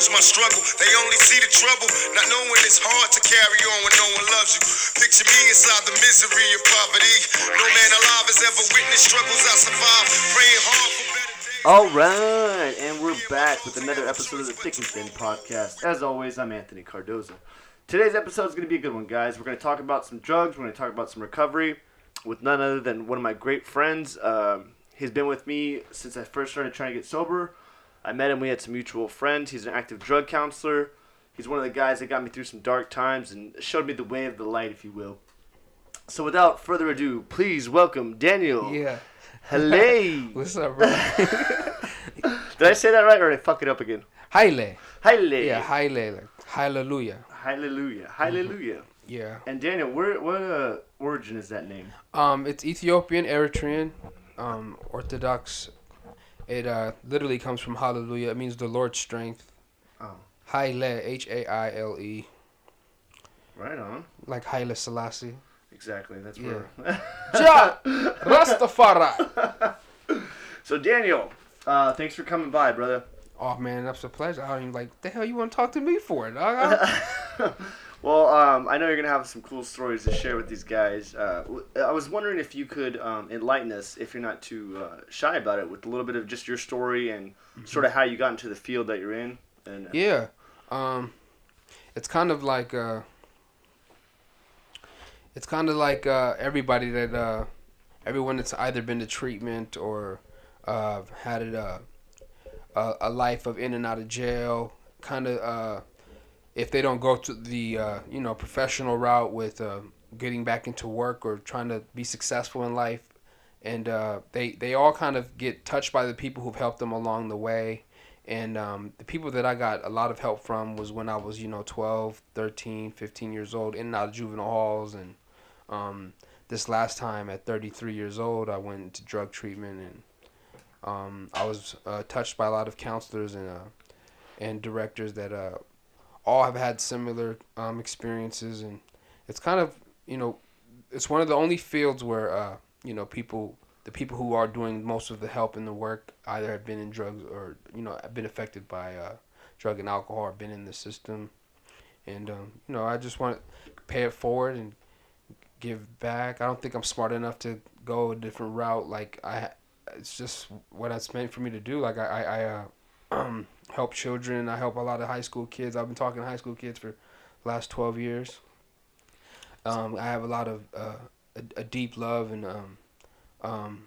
knows my struggle. They only see the trouble, not knowing it's hard to carry on when no one loves you. Picture me inside the misery and poverty. No man alive has ever witnessed struggles I survived. Praying hard for. All right, and we're back with another episode of the Thick and Thin podcast. As always, I'm Anthony Cardoza. Today's episode is going to be a good one, guys. We're going to talk about some drugs. We're going to talk about some recovery with none other than one of my great friends. Um, he's been with me since I first started trying to get sober. I met him. We had some mutual friends. He's an active drug counselor. He's one of the guys that got me through some dark times and showed me the way of the light, if you will. So, without further ado, please welcome Daniel. Yeah. Hello. What's up, bro? Did I say that right, or did I fuck it up again? Haile. Haile. Yeah, Haile. Like, hallelujah. Hallelujah. Hallelujah. Yeah. And Daniel, where what uh, origin is that name? Um, it's Ethiopian, Eritrean, um, Orthodox. It uh, literally comes from hallelujah. It means the Lord's strength. Oh. Haile, H A I L E, Right on. like Haile Selassie. Exactly. That's Yeah. where. Jah, Rastafari. so Daniel, uh, thanks for coming by, brother. Oh man, that's a pleasure. I don't even like. The hell you want to talk to me for, dog? Well, um, I know you're gonna have some cool stories to share with these guys. Uh, I was wondering if you could um, enlighten us, if you're not too uh, shy about it, with a little bit of just your story and sort of how you got into the field that you're in. And uh, Yeah. Um it's kind of like uh it's kind of like uh everybody that uh everyone that's either been to treatment or uh had it uh a, a life of in and out of jail kind of uh if they don't go to the uh you know professional route with uh getting back into work or trying to be successful in life and uh they they all kind of get touched by the people who've helped them along the way and um, the people that I got a lot of help from was when I was, you know, 12, 13, 15 years old, in and out of juvenile halls. And um, this last time at 33 years old, I went into drug treatment. And um, I was uh, touched by a lot of counselors and, uh, and directors that uh, all have had similar um, experiences. And it's kind of, you know, it's one of the only fields where, uh, you know, people the people who are doing most of the help and the work either have been in drugs or you know have been affected by uh, drug and alcohol or been in the system. And um, you know i just want to pay it forward and give back. I don't think i'm smart enough to go a different route. Like i it's just what it's meant for me to do. Like i i, I uh, um, help children i help a lot of high school kids i've been talking to high school kids for the last 12 years um, i have a lot of uh, a, a deep love and um, um,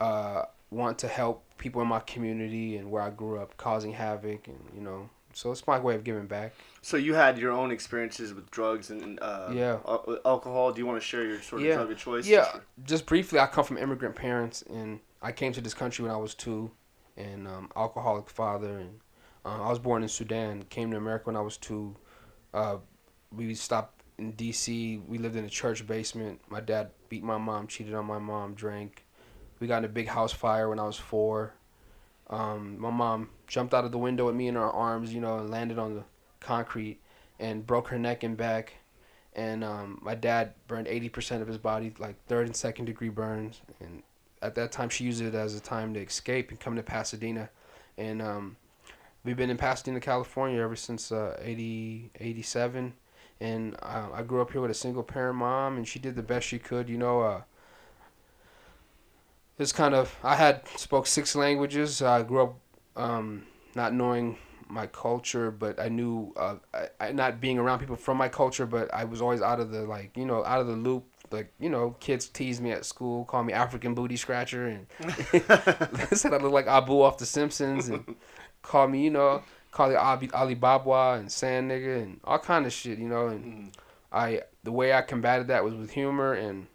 uh, want to help people in my community and where I grew up, causing havoc, and you know, so it's my way of giving back. so you had your own experiences with drugs and uh, Yeah. al- alcohol. Do you want to share your sort of Yeah. drug of choice? Yeah, just briefly, I come from immigrant parents, and I came to this country when I was two, and um, alcoholic father, and uh, I was born in Sudan. Came to America when I was two. Uh, we stopped in D.C. We lived in a church basement. My dad beat my mom, cheated on my mom, drank. We got in a big house fire when I was four. Um, my mom jumped out of the window with me in her arms, you know, and landed on the concrete and broke her neck and back and um, my dad burned 80% of his body like third and second degree burns and at that time she used it as a time to escape and come to pasadena and um, we've been in pasadena california ever since uh, 80, 87 and uh, i grew up here with a single parent mom and she did the best she could you know uh, this kind of i had spoke six languages i grew up um, not knowing my culture, but I knew uh, I, I not being around people from my culture, but I was always out of the like you know out of the loop. Like you know, kids tease me at school, call me African booty scratcher, and said I look like Abu off The Simpsons, and call me you know call it Ali, Alibaba and sand nigga and all kind of shit, you know. And I the way I combated that was with humor and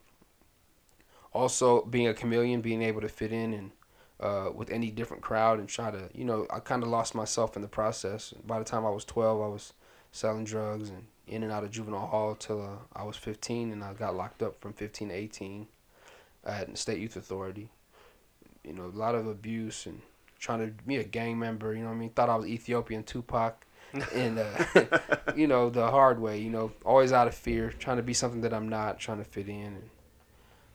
also being a chameleon, being able to fit in and uh, with any different crowd and try to, you know, I kind of lost myself in the process. By the time I was 12, I was selling drugs and in and out of juvenile hall till uh, I was 15, and I got locked up from 15 to 18 at the State Youth Authority. You know, a lot of abuse and trying to be a gang member. You know what I mean? Thought I was Ethiopian Tupac. and uh, you know the hard way you know always out of fear trying to be something that i'm not trying to fit in and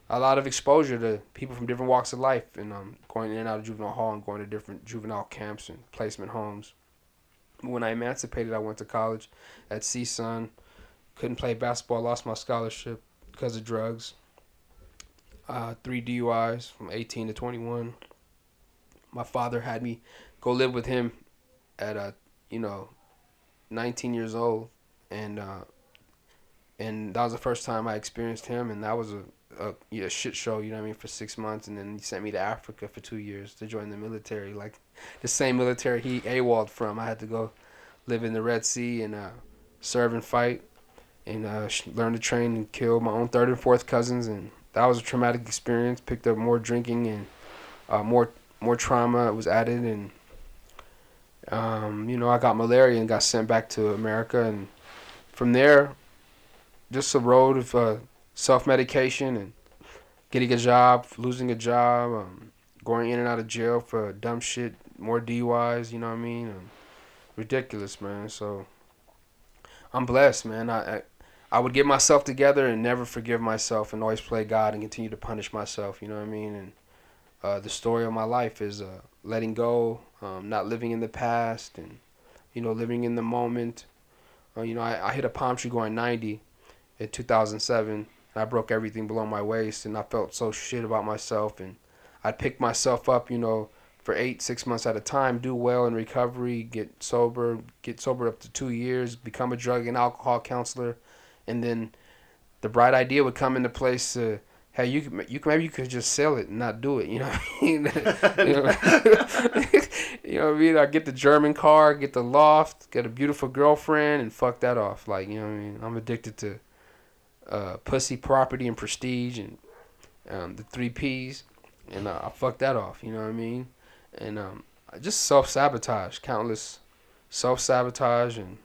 a lot of exposure to people from different walks of life and um, going in and out of juvenile hall and going to different juvenile camps and placement homes When I emancipated, I went to college at CSUN. Couldn't play basketball, lost my scholarship because of drugs. Uh, three DUIs from 18 to 21. My father had me go live with him at a you know, 19 years old, and uh, and that was the first time I experienced him, and that was a a shit show, you know what I mean, for six months, and then he sent me to Africa for two years to join the military, like the same military he AWOLed from. I had to go live in the Red Sea and uh, serve and fight, and uh, learn to train and kill my own third and fourth cousins, and that was a traumatic experience. Picked up more drinking and uh, more more trauma was added, and um, you know I got malaria and got sent back to America, and from there, just a road of uh, self medication and getting a job, losing a job, um, going in and out of jail for dumb shit, more DUIs. You know what I mean? Um, ridiculous, man. So I'm blessed, man. I, I I would get myself together and never forgive myself and always play God and continue to punish myself. You know what I mean? And uh, the story of my life is uh, letting go, um, not living in the past, and you know living in the moment. Uh, you know, I, I hit a palm tree going 90 in 2007 and I broke everything below my waist, and I felt so shit about myself. And I'd pick myself up, you know, for eight, six months at a time, do well in recovery, get sober, get sober up to two years, become a drug and alcohol counselor, and then the bright idea would come into place. To, hey, you you maybe you could just sell it and not do it. You know what I mean? you, know, you know what I mean? I get the German car, get the loft, get a beautiful girlfriend, and fuck that off. Like you know what I mean? I'm addicted to uh, pussy, property, and prestige, and um, the three P's, and uh, I fuck that off. You know what I mean? And um, just self sabotage, countless self sabotage, and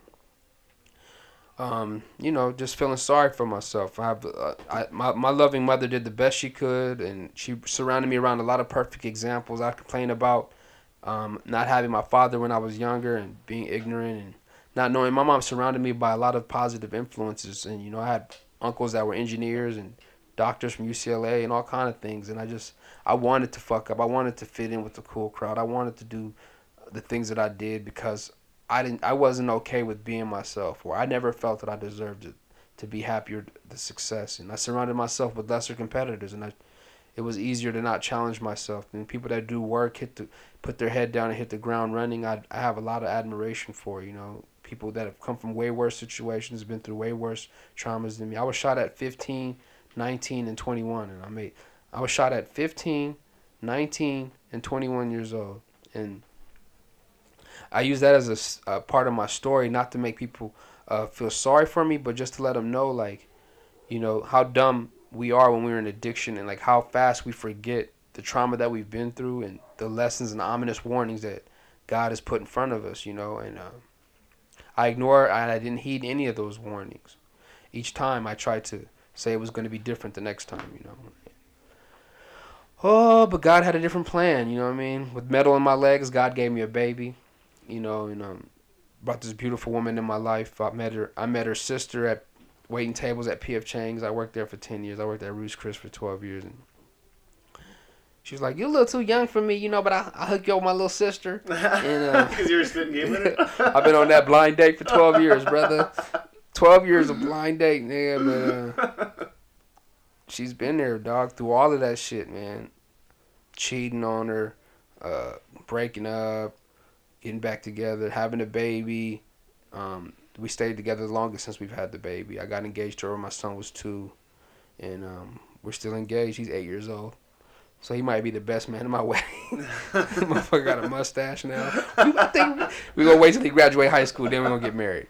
um, you know, just feeling sorry for myself. I have, uh, I, my my loving mother did the best she could, and she surrounded me around a lot of perfect examples. I complain about um, not having my father when I was younger and being ignorant and not knowing. My mom surrounded me by a lot of positive influences, and you know, I had uncles that were engineers and doctors from UCLA and all kind of things. And I just I wanted to fuck up. I wanted to fit in with the cool crowd. I wanted to do the things that I did because I didn't I wasn't okay with being myself or I never felt that I deserved it to be happier the success and I surrounded myself with lesser competitors and I it was easier to not challenge myself and people that do work hit the put their head down and hit the ground running I, I have a lot of admiration for you know people that have come from way worse situations, been through way worse traumas than me. I was shot at 15, 19, and 21, and I made. I was shot at 15, 19, and 21 years old, and I use that as a, a part of my story, not to make people uh, feel sorry for me, but just to let them know, like, you know, how dumb we are when we're in addiction, and like how fast we forget the trauma that we've been through, and the lessons and the ominous warnings that God has put in front of us, you know, and. Uh, I ignored and I didn't heed any of those warnings. Each time I tried to say it was going to be different the next time, you know. Oh, but God had a different plan, you know what I mean? With metal in my legs, God gave me a baby, you know, and um, brought this beautiful woman in my life. I met her. I met her sister at waiting tables at P.F. Chang's. I worked there for ten years. I worked at Ruth's Chris for twelve years, and she was like, "You're a little too young for me, you know, but I I hook you up with my little sister." And because uh, you were spitting game with her. I've been on that blind date for twelve years, brother. Twelve years of blind date, nigga. But uh, she's been there, dog, through all of that shit, man. Cheating on her, uh, breaking up, getting back together, having a baby. Um, we stayed together the longest since we've had the baby. I got engaged to her when my son was two, and um, we're still engaged. He's eight years old. So he might be the best man in my wedding. Motherfucker got a mustache now. We, think we gonna wait till he graduate high school, then we're gonna get married.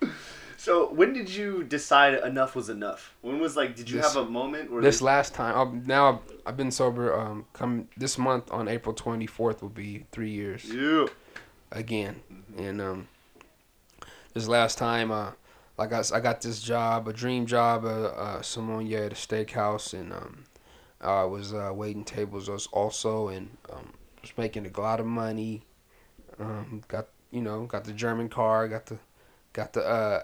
So when did you decide enough was enough? When was like, did you this, have a moment? Where this last time, I've, now I've, I've, been sober. Um, come this month on April twenty fourth will be three years. Yeah. Again, mm-hmm. and um, this last time, uh, like I, I got this job, a dream job, uh, uh sommelier at a steakhouse, and um, I was uh, waiting tables also and um, was making a lot of money. Um, got you know got the German car, got the got the. Uh,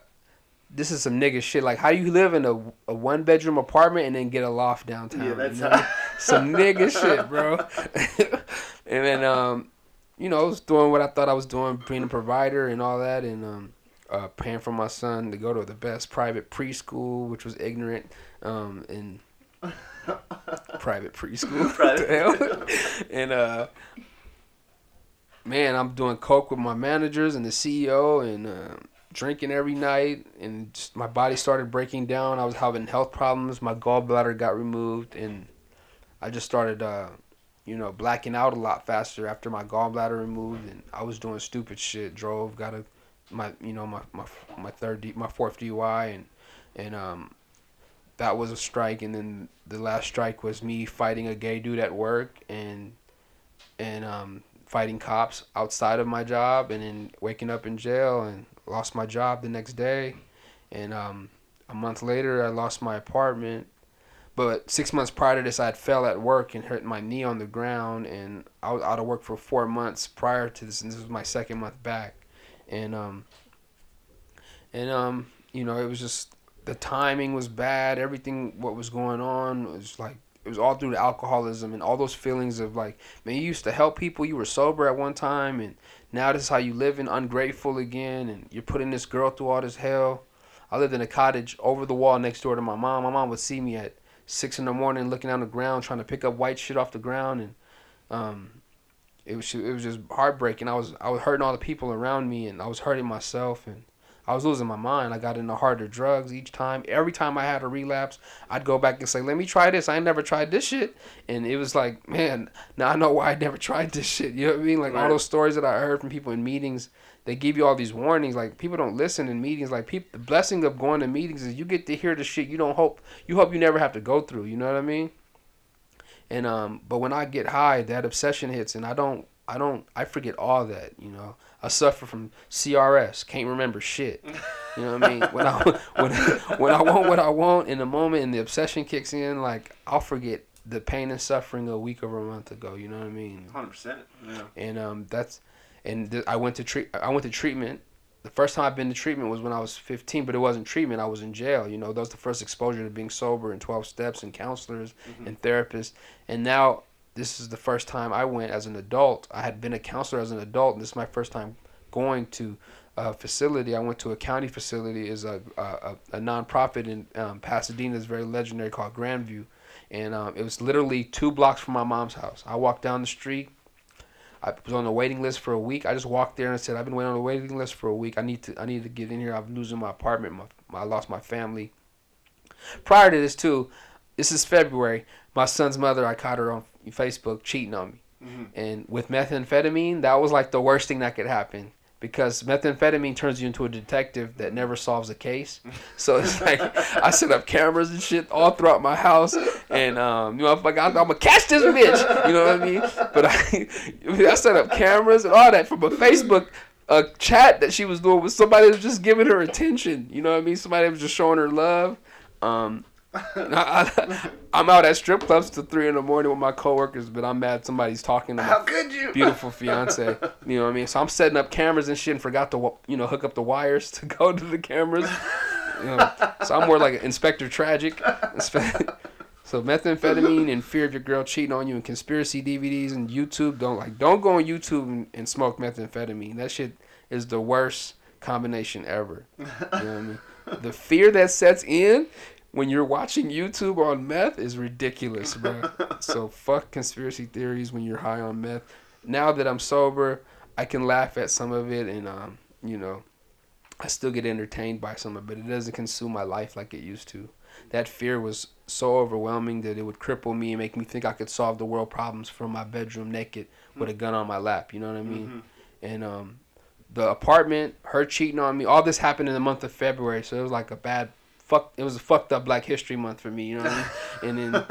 this is some nigga shit. Like, how you live in a, a one bedroom apartment and then get a loft downtown? Yeah, that's you know? some nigga shit, bro. and then um, you know, I was doing what I thought I was doing, being a provider and all that, and um, uh, paying for my son to go to the best private preschool, which was ignorant, um, and private preschool. Hell? and uh, man, I'm doing coke with my managers and the CEO, and uh, drinking every night, and just, my body started breaking down. I was having health problems. My gallbladder got removed, and I just started, uh, you know, blacking out a lot faster after my gallbladder removed, and I was doing stupid shit. Drove, got a my, you know, my my my third, D, my fourth DUI, and and um, that was a strike, and then the last strike was me fighting a gay dude at work, and and um, fighting cops outside of my job, and then waking up in jail and lost my job the next day, and um, a month later I lost my apartment. But six months prior to this, I had fell at work and hurt my knee on the ground, and I was out of work for four months prior to this, and this was my second month back, and um, and um, you know, it was just the timing was bad. Everything what was going on was like it was all through the alcoholism and all those feelings of like, man, you used to help people. You were sober at one time, and now this is how you living, ungrateful again, and you're putting this girl through all this hell. I lived in a cottage over the wall next door to my mom. My mom would see me at six in the morning, looking on the ground, trying to pick up white shit off the ground, and um, it was it was just heartbreaking. I was I was hurting all the people around me, and I was hurting myself, and I was losing my mind. I got into harder drugs each time. Every time I had a relapse, I'd go back and say, "Let me try this. I ain't never tried this shit." And it was like, man, now I know why I never tried this shit. You know what I mean? Like all those stories that I heard from people in meetings, they give you all these warnings. Like people don't listen in meetings. Like people, the blessing of going to meetings is you get to hear the shit you don't hope you hope you never have to go through. You know what I mean? And um, but when I get high, that obsession hits, and I don't, I don't, I forget all that. You know, I suffer from CRS, can't remember shit. You know what I mean? When I when when I want what I want in the moment, and the obsession kicks in, like I'll forget the pain and suffering a week or a month ago. You know what I mean? Hundred percent. Yeah. and um, that's and th- I went to treat I went to treatment. The first time I've been to treatment was when I was 15, but it wasn't treatment. I was in jail. You know, that was the first exposure to being sober and 12 steps and counselors and therapists. And now this is the first time I went as an adult. I had been a counselor as an adult, and this is my first time going to a facility. I went to a county facility, is a a, a, nonprofit in um, Pasadena, is very legendary called Grandview, and um, it was literally two blocks from my mom's house. I walked down the street. I was on the waiting list for a week. I just walked there and said, "I've been waiting on the waiting list for a week. I need to, I need to get in here. I'm losing my apartment. My, my I lost my family." Prior to this too, this is February. My son's mother, I caught her on Facebook cheating on me, Mhm. and with methamphetamine, that was like the worst thing that could happen because methamphetamine turns you into a detective that never solves a case. So it's like I set up cameras and shit all throughout my house, and um, you know, if I got, I'm gonna catch this bitch. You know what I mean? But I, I set up cameras and all that from a Facebook a chat that she was doing with somebody that was just giving her attention. You know what I mean? Somebody that was just showing her love. Um, I, am out at strip clubs till three in the morning with my coworkers, but I'm mad somebody's talking to my How could you? beautiful fiance. You know what I mean? So I'm setting up cameras and shit and forgot to you know hook up the wires to go to the cameras. You know, so I'm more like an Inspector Tragic. So methamphetamine and fear of your girl cheating on you and conspiracy DVDs and YouTube don't like don't go on YouTube and, and smoke methamphetamine. That shit is the worst combination ever. You know what I mean? The fear that sets in when you're watching YouTube on meth is ridiculous, bro. so fuck conspiracy theories when you're high on meth. Now that I'm sober, I can laugh at some of it and um, you know, I still get entertained by some of it. But it doesn't consume my life like it used to. That fear was so overwhelming that it would cripple me and make me think I could solve the world problems from my bedroom naked with a gun on my lap. You know what I mean? And um, the apartment, her cheating on me, all this happened in the month of February. So it was like a bad fuck. It was a fucked up Black History Month for me. You know what I mean? And then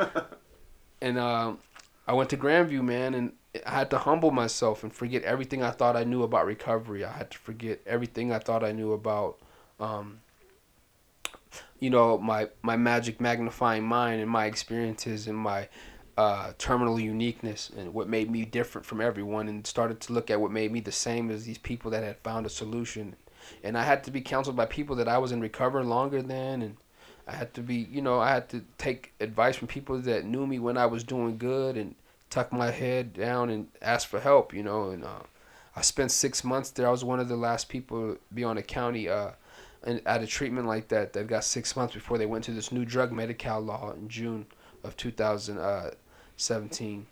and um, I went to Grandview, man, and I had to humble myself and forget everything I thought I knew about recovery. I had to forget everything I thought I knew about, um, you know, my my magic magnifying mind and my experiences and my uh, terminal uniqueness and what made me different from everyone, and started to look at what made me the same as these people that had found a solution. And I had to be counseled by people that I was in recovery longer than, and I had to be, you know, I had to take advice from people that knew me when I was doing good and tuck my head down and ask for help, you know, and uh, I spent six months there. I was one of the last people to be on a county uh, and at a treatment like that that got six months before they went to this new drug Medi-Cal law in June of 2017.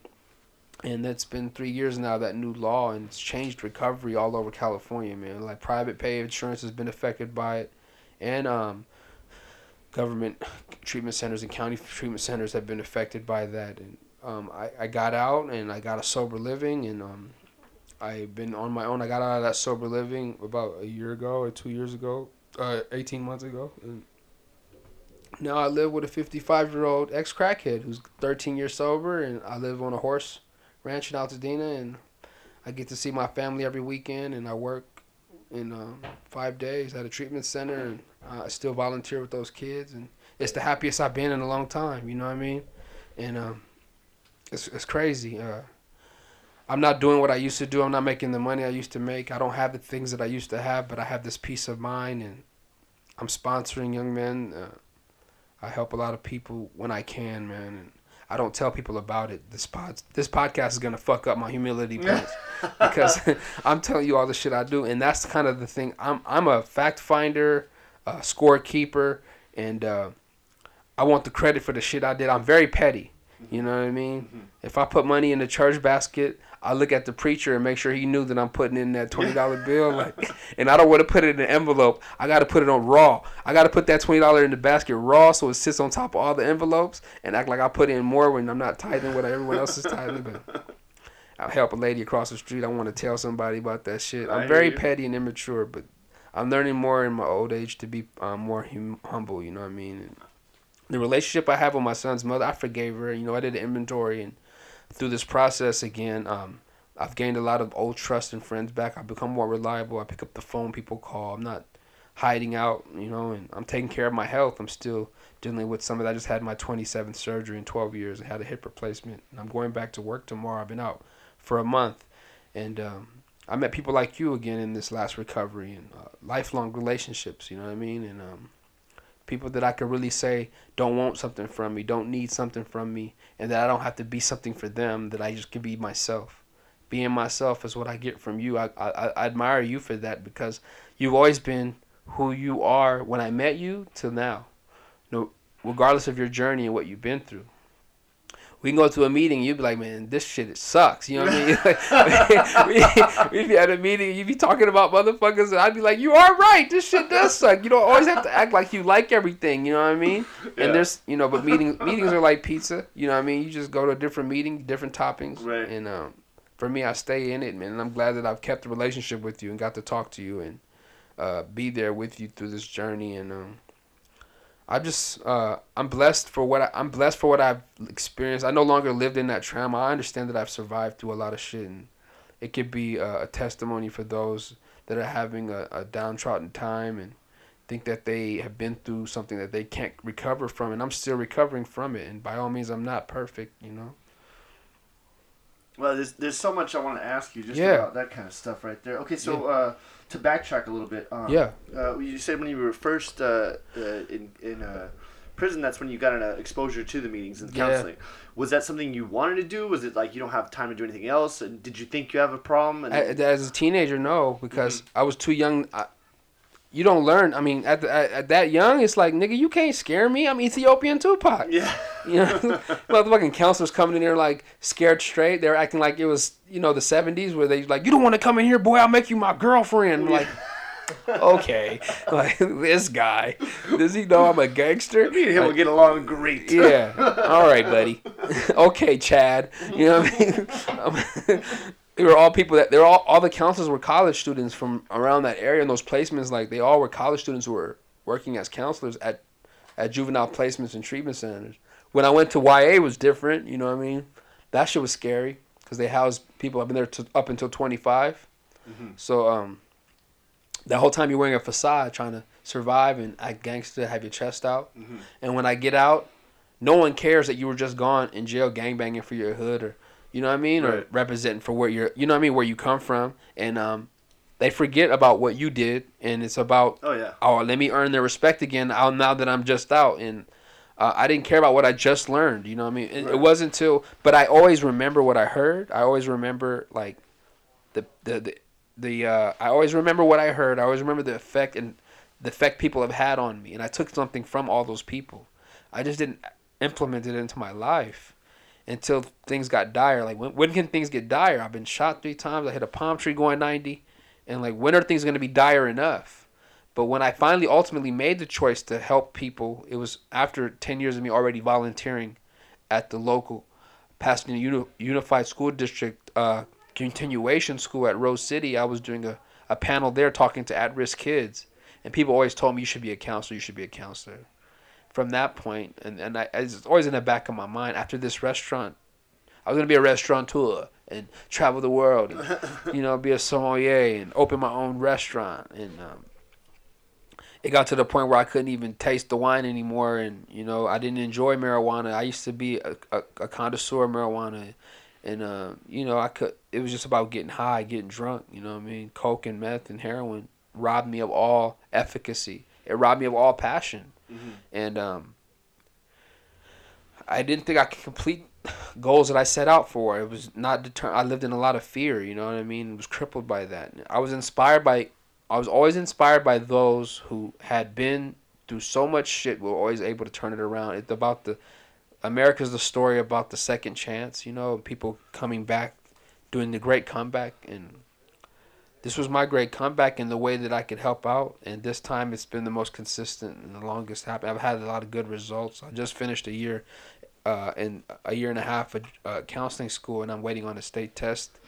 And that's been three years now that new law, and it's changed recovery all over California, man. Like private pay insurance has been affected by it, and um, government treatment centers and county treatment centers have been affected by that. And um, I, I got out and I got a sober living, and um, I've been on my own. I got out of that sober living about a year ago or two years ago, uh, 18 months ago. And now I live with a 55 year old ex crackhead who's 13 years sober, and I live on a horse ranch in Altadena, and I get to see my family every weekend, and I work in um, five days at a treatment center, and I still volunteer with those kids, and it's the happiest I've been in a long time. You know what I mean? And um, it's it's crazy. Uh, I'm not doing what I used to do. I'm not making the money I used to make. I don't have the things that I used to have, but I have this peace of mind, and I'm sponsoring young men. Uh, I help a lot of people when I can, man, and I don't tell people about it. This pod, this podcast is gonna fuck up my humility points because I'm telling you all the shit I do, and that's kind of the thing. I'm I'm a fact finder, a scorekeeper, and uh, I want the credit for the shit I did. I'm very petty. You know what I mean? Mm-hmm. If I put money in the church basket, I look at the preacher and make sure he knew that I'm putting in that twenty dollar bill. Like, and I don't want to put it in an envelope. I got to put it on raw. I got to put that twenty dollar in the basket raw, so it sits on top of all the envelopes, and act like I put in more when I'm not tithing what everyone else is tithing. But I help a lady across the street. I want to tell somebody about that shit. I'm very petty and immature, but I'm learning more in my old age to be um, more hum- humble. You know what I mean? And the relationship I have with my son's mother, I forgave her. You know, I did an inventory and through this process again, um, I've gained a lot of old trust and friends back. I've become more reliable. I pick up the phone people call. I'm not hiding out, you know, and I'm taking care of my health. I'm still dealing with some of that. I just had my 27th surgery in 12 years. I had a hip replacement, and I'm going back to work tomorrow. I've been out for a month, and um, I met people like you again in this last recovery and uh, lifelong relationships. You know what I mean? And um, people that I could really say don't want something from me, don't need something from me, and that I don't have to be something for them. That I just can be myself. Being myself is what I get from you. I, I, I admire you for that because you've always been who you are when I met you till now. No, regardless of your journey and what you've been through we can go to a meeting, you'd be like, man, this shit sucks. You know what I mean? we, would be at a meeting, you'd be talking about motherfuckers, and I'd be like, you are right, this shit does suck. You don't always have to act like you like everything. You know what I mean? Yeah. And there's, you know, but meetings meetings are like pizza. You know what I mean? You just go to a different meeting, different toppings, right. and um, for me, I stay in it, man. And I'm glad that I've kept the relationship with you and got to talk to you and uh, be there with you through this journey and um, I'm just uh, I'm blessed for what I, am blessed for what I've experienced. I no longer lived in that trauma. I understand that I've survived through a lot of shit, and it could be a, a testimony for those that are having a, a downtrodden time and think that they have been through something that they can't recover from, and I'm still recovering from it. And by all means, I'm not perfect, you know. Well, there's there's so much I want to ask you just yeah. about that kind of stuff right there. Okay, so. Yeah. Uh, to backtrack a little bit. Um, yeah. Uh, you said when you were first uh, uh, in in uh, prison, that's when you got an uh, exposure to the meetings and the counseling. Yeah. Was that something you wanted to do? Was it like you don't have time to do anything else? And did you think you have a problem? And As a teenager, no, because mm-hmm. I was too young. I, you don't learn. I mean, at, the, at, at that young, it's like nigga, you can't scare me. I'm Ethiopian Tupac. Yeah. You know, motherfucking counselors coming in there like scared straight. They're acting like it was you know the '70s where they like you don't want to come in here, boy. I'll make you my girlfriend. Yeah. Like. okay, like this guy, does he know I'm a gangster? Me and him will get along great. yeah. All right, buddy. okay, Chad. You know what I mean? They were all people that they're all all the counselors were college students from around that area and those placements like they all were college students who were working as counselors at at juvenile placements and treatment centers. When I went to YA was different, you know what I mean? That shit was scary because they housed people. I've been there to, up until 25. Mm-hmm. So um, that whole time you're wearing a facade, trying to survive and act gangster, have your chest out. Mm-hmm. And when I get out, no one cares that you were just gone in jail gangbanging for your hood or you know what I mean, right. or representing for where you're, you know what I mean, where you come from, and um, they forget about what you did, and it's about, oh yeah, oh let me earn their respect again. Now, now that I'm just out, and uh, I didn't care about what I just learned. You know what I mean? It, right. it wasn't until, but I always remember what I heard. I always remember like the the, the the uh, I always remember what I heard. I always remember the effect and the effect people have had on me, and I took something from all those people. I just didn't implement it into my life until things got dire. Like when when can things get dire? I've been shot three times. I hit a palm tree going ninety, and like when are things gonna be dire enough? But when I finally ultimately made the choice to help people, it was after ten years of me already volunteering at the local Pasadena Uni- Unified School District uh, continuation school at Rose City. I was doing a, a panel there talking to at risk kids. And people always told me, you should be a counselor, you should be a counselor. From that point, and, and I, it's always in the back of my mind, after this restaurant, I was going to be a restaurateur and travel the world and, you know, be a sommelier and open my own restaurant. And um, it got to the point where I couldn't even taste the wine anymore, and you know I didn't enjoy marijuana. I used to be a, a, a connoisseur of marijuana, and uh, you know I could. It was just about getting high, getting drunk. You know what I mean? Coke and meth and heroin robbed me of all efficacy. It robbed me of all passion, Mm-hmm. and um, I didn't think I could complete goals that I set out for. It was not deter. I lived in a lot of fear. You know what I mean? was crippled by that. I was inspired by I was always inspired by those who had been through so much shit were always able to turn it around. It's about the America's the story about the second chance, you know, people coming back, doing the great comeback and this was my great comeback in the way that I could help out and this time it's been the most consistent and the longest happen. I've had a lot of good results. I just finished a year uh in a year and a half of uh, counseling school and I'm waiting on a state test.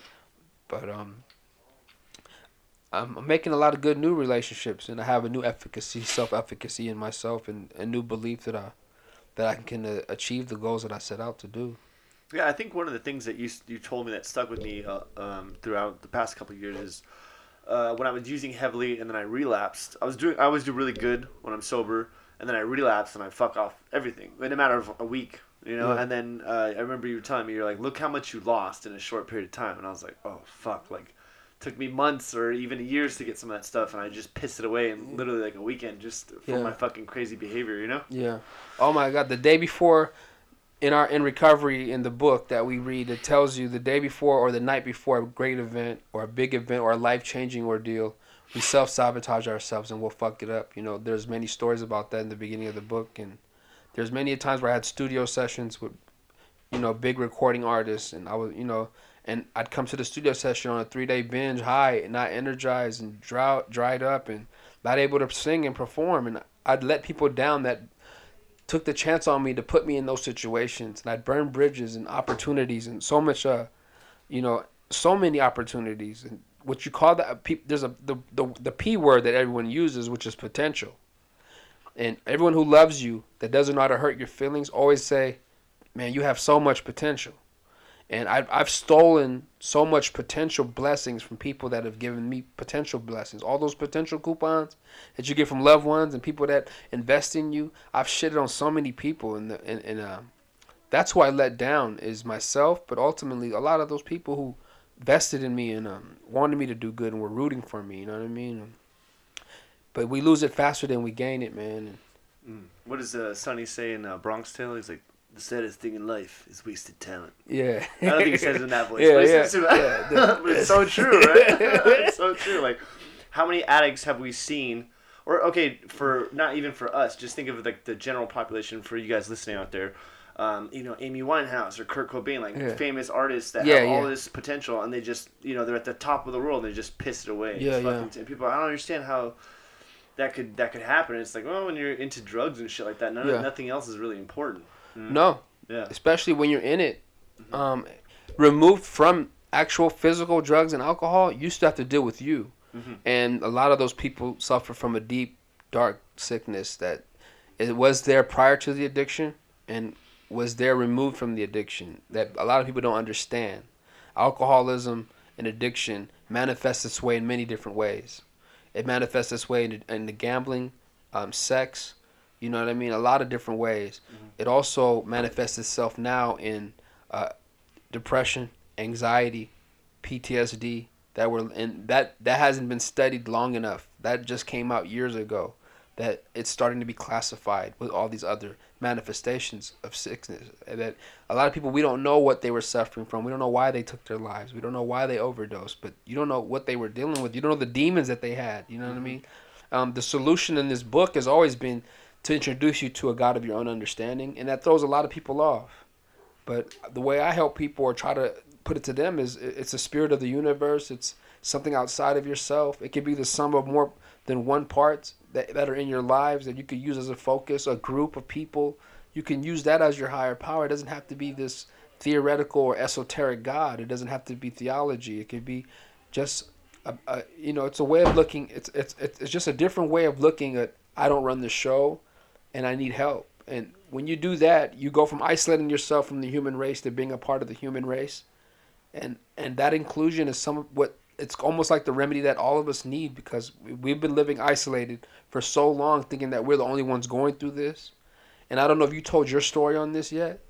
But um I'm making a lot of good new relationships, and I have a new efficacy, self efficacy in myself, and a new belief that I that I can uh, achieve the goals that I set out to do. Yeah, I think one of the things that you you told me that stuck with me uh, um, throughout the past couple of years is uh, when I was using heavily and then I relapsed. I was doing I always do really good when I'm sober, and then I relapse and I fuck off everything in a matter of a week. You know, Yeah. and then uh, I remember you were telling me you're like, look how much you lost in a short period of time, and I was like, oh fuck, like took me months or even years to get some of that stuff, and I just pissed it away in literally like a weekend just for Yeah. my fucking crazy behavior. You know? Yeah. Oh my God! The day before, in our in recovery in the book that we read, it tells you the day before or the night before a great event or a big event or a life changing ordeal, we self sabotage ourselves and we'll fuck it up. You know, there's many stories about that in the beginning of the book, and there's many times where I had studio sessions with, you know, big recording artists, and I was, you know. And I'd come to the studio session on a three day binge, high, and not energized and drought, dried up, and not able to sing and perform. And I'd let people down that took the chance on me to put me in those situations and I'd burn bridges and opportunities and so much uh you know so many opportunities and what you call that there's a the, the the p word that everyone uses which is potential. And everyone who loves you that doesn't know how to hurt your feelings always say man you have so much potential and I've, I've stolen so much potential blessings from people that have given me potential blessings all those potential coupons that you get from loved ones and people that invest in you. I've shitted on so many people, and and, and uh, that's who I let down is myself. But ultimately, a lot of those people who vested in me and um, wanted me to do good and were rooting for me. You know what I mean? But we lose it faster than we gain it, man. And What does uh, Sonny say in uh, Bronx Tale? He's like, the saddest thing in life is wasted talent. yeah, I don't think he says it in that voice. Yeah, but, yeah, it's, yeah. but it's so true, right? it's so true. Like, how many addicts have we seen? Or okay, for not even for us, just think of like the general population for you guys listening out there. Um, you know, Amy Winehouse or Kurt Cobain, like Yeah. famous artists that Yeah, have all this potential, and they just, you know, they're at the top of the world, and they just piss it away. Yeah, yeah. fucking- and people, I don't understand how that could that could happen. It's like, well, when you're into drugs and shit like that, none nothing else is really important. No, Yeah. especially when you're in it. Um, removed from actual physical drugs and alcohol, you still have to deal with you. And a lot of those people suffer from a deep, dark sickness that it was there prior to the addiction and was there removed from the addiction that a lot of people don't understand. Alcoholism and addiction manifests its way in many different ways. It manifests its way in, in the gambling, um, sex, you know what I mean? A lot of different ways. It also manifests itself now in uh, depression, anxiety, PTSD. That were and that that hasn't been studied long enough. That just came out years ago. that it's starting to be classified with all these other manifestations of sickness. And that a lot of people we don't know what they were suffering from. We don't know why they took their lives. We don't know why they overdosed. But you don't know what they were dealing with. You don't know the demons that they had. You know what I mean? Um, the solution in this book has always been to introduce you to a God of your own understanding, and that throws a lot of people off. But the way I help people or try to put it to them is it's a spirit of the universe. It's something outside of yourself. It could be the sum of more than one parts that, that are in your lives that you could use as a focus, a group of people. You can use that as your higher power. It doesn't have to be this theoretical or esoteric God. It doesn't have to be theology. It could be just, a, a, you know, it's a way of looking. It's, it's it's just a different way of looking at. I don't run the show, and I need help. And when you do that, you go from isolating yourself from the human race to being a part of the human race, and and that inclusion is some what it's almost like the remedy that all of us need because we've been living isolated for so long, thinking that we're the only ones going through this. And I don't know if you told your story on this yet.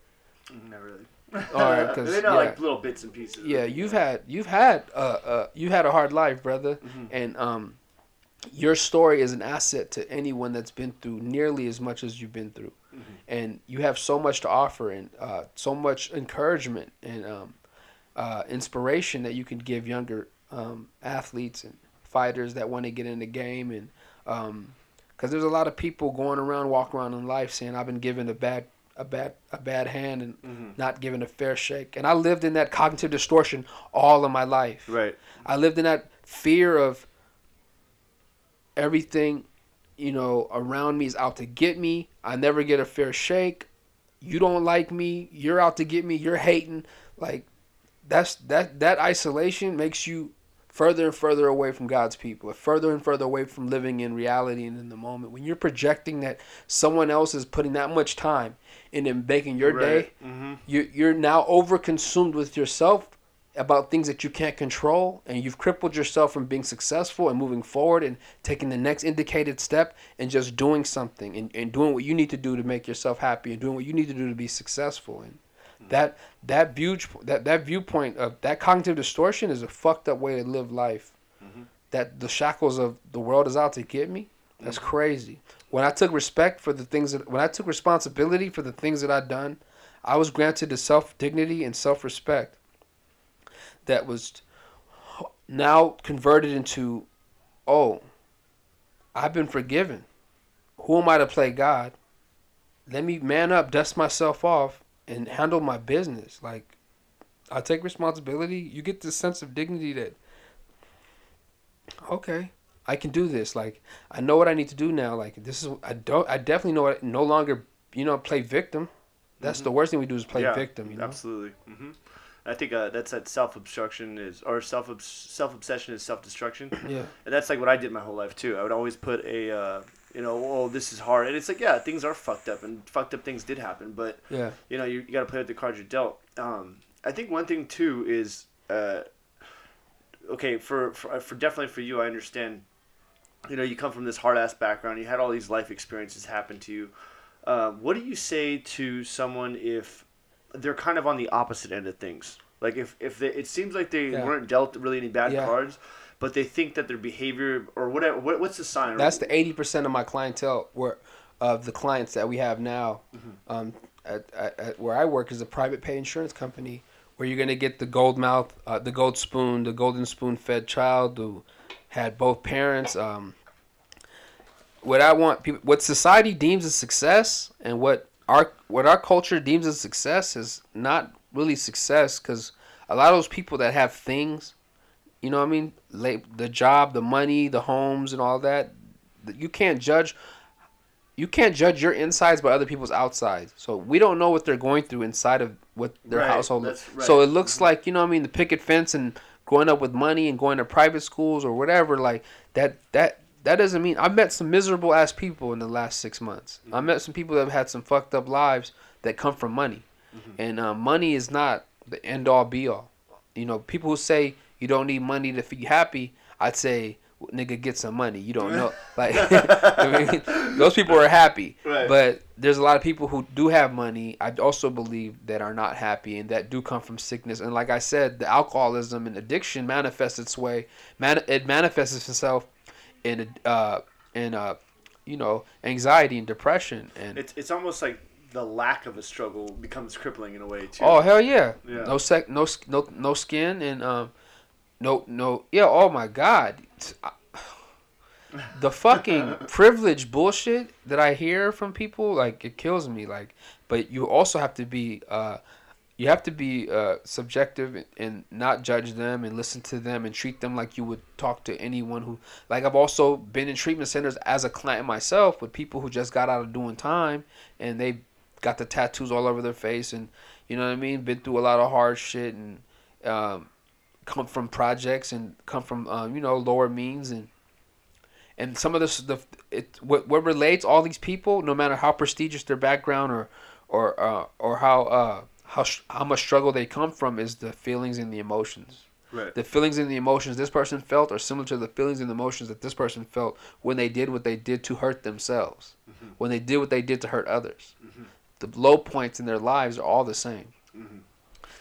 Not really. All right, because they know yeah, like little bits and pieces. yeah, you've had you've had uh, uh you had a hard life, brother, Mhm. and um, your story is an asset to anyone that's been through nearly as much as you've been through, Mhm. and you have so much to offer and uh, so much encouragement and um, uh, inspiration that you can give younger um, athletes and fighters that want to get in the game and because there's a lot of people going around walking around in life saying I've been given a bad a bad a bad hand and Mhm. not given a fair shake and I lived in that cognitive distortion all of my life Right. I lived in that fear of everything, you know, around me is out to get me. I never get a fair shake. You don't like me. You're out to get me. You're hating. Like that's that that isolation makes you further and further away from God's people, further and further away from living in reality and in the moment. When you're projecting that someone else is putting that much time into making your day, Mm-hmm. you you're now overconsumed with yourself about things that you can't control and you've crippled yourself from being successful and moving forward and taking the next indicated step and just doing something and, and doing what you need to do to make yourself happy and doing what you need to do to be successful. And that that view that that viewpoint of that cognitive distortion is a fucked up way to live life Mhm. that the shackles of the world is out to get me. That's crazy. When i took respect for the things that when i took responsibility for the things that i'd done i was granted the self dignity and self respect that was now converted into oh i've been forgiven. Who am i to play god? Let me man up dust myself off and handle my business. Like i take responsibility. You get this sense of dignity that okay i can do this. Like i know what i need to do now. Like this is i don't i definitely know what no longer you know play victim. That's the worst thing we do is play yeah, victim you know? Absolutely. hmm I think uh, that's that self obstruction is or self self obsession is self destruction, yeah and that's like what I did my whole life too. I would always put a uh, you know, oh this is hard, and it's like yeah, things are fucked up, and fucked up things did happen, but yeah you know you, you got to play with the cards you're dealt. Um, I think one thing too is uh, okay for, for for definitely for you. I understand. You know, you come from this hard ass background. You had all these life experiences happen to you. Uh, what do you say to someone if they're kind of on the opposite end of things? Like if if they, it seems like they Yeah. weren't dealt really any bad Yeah. cards, but they think that their behavior or whatever. What, what's the sign? That's the eighty percent of my clientele, where of the clients that we have now, um, at, at, at where I work is a private pay insurance company, where you're gonna get the gold mouth, uh, the gold spoon, the golden spoon fed child who had both parents. Um, what I want people, what society deems as success, and what our what our culture deems as success is not really success because a lot of those people that have things you know what I mean? Like the job, the money, the homes, and all that. You can't judge. You can't judge your insides by other people's outsides. So we don't know what they're going through inside of what their Right, household. right. So it looks mm-hmm. like you know what I mean. The picket fence and growing up with money and going to private schools or whatever. Like that. That that doesn't mean I've met some miserable ass people in the last six months. I met some people that have had some fucked up lives that come from money, and uh, money is not the end all be all. You know, people who say you don't need money to be happy, I'd say, nigga, get some money. You don't know. Like, I mean, those people are happy. Right. But there's a lot of people who do have money, I also believe, that are not happy and that do come from sickness. And like I said, the alcoholism and addiction manifests its way, man, it manifests itself in, uh, in uh, you know anxiety and depression and It's it's almost like the lack of a struggle becomes crippling in a way too. oh hell yeah, Yeah. no sec no no no skin and um no no yeah oh my god I- the fucking privilege bullshit that I hear from people like it kills me like but you also have to be uh you have to be uh, subjective and- not judge them and listen to them and treat them like you would talk to anyone who like I've also been in treatment centers as a client myself with people who just got out of doing time and they got the tattoos all over their face and you know what I mean been through a lot of hard shit and um, come from projects and come from um, you know lower means and and some of this the it what, what relates all these people no matter how prestigious their background or or uh, or how uh, how how much struggle they come from is the feelings and the emotions. Right. the feelings and the emotions this person felt are similar to the feelings and the emotions that this person felt when they did what they did to hurt themselves mm-hmm. when they did what they did to hurt others. Mm-hmm. The low points in their lives are all the same. Mm-hmm.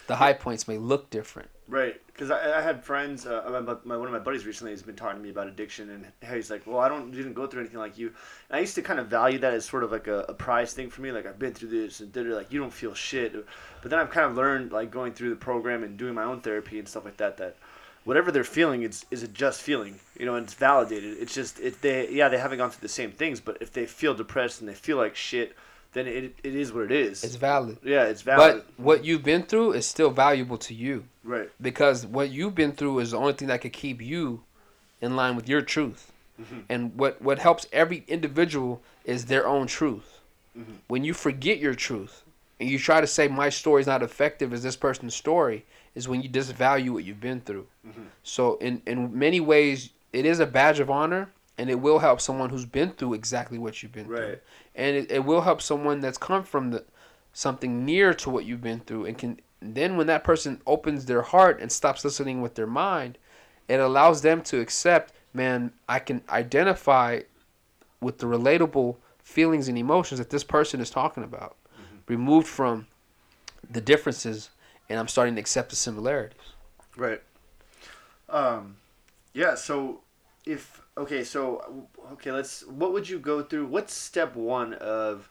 The high points may look different. Right, because I, I had friends. Uh, my, my, one of my buddies recently has been talking to me about addiction, and how he's like, "Well, I don't didn't go through anything like you." And I used to kind of value that as sort of like a, a prize thing for me. Like I've been through this, and they're like, "You don't feel shit." But then I've kind of learned, like going through the program and doing my own therapy and stuff like that, that whatever they're feeling is is a just feeling, you know, and it's validated. It's just if they yeah they haven't gone through the same things, but if they feel depressed and they feel like shit, then it, it is what it is. it's valid yeah, it's valid. but what you've been through is still valuable to you right, because what you've been through is the only thing that could keep you in line with your truth. Mm-hmm. And what what helps every individual is their own truth. Mm-hmm. When you forget your truth and you try to say my story is not effective as this person's story, is when you disvalue what you've been through. Mm-hmm. So in in many ways, it is a badge of honor, and it will help someone who's been through exactly what you've been through, and it, it will help someone that's come from the something near to what you've been through and can then when that person opens their heart and stops listening with their mind it allows them to accept man i can identify with the relatable feelings and emotions that this person is talking about removed from the differences and i'm starting to accept the similarities Right. Um, yeah. So, if okay, so okay, let's. What would you go through? What's step one of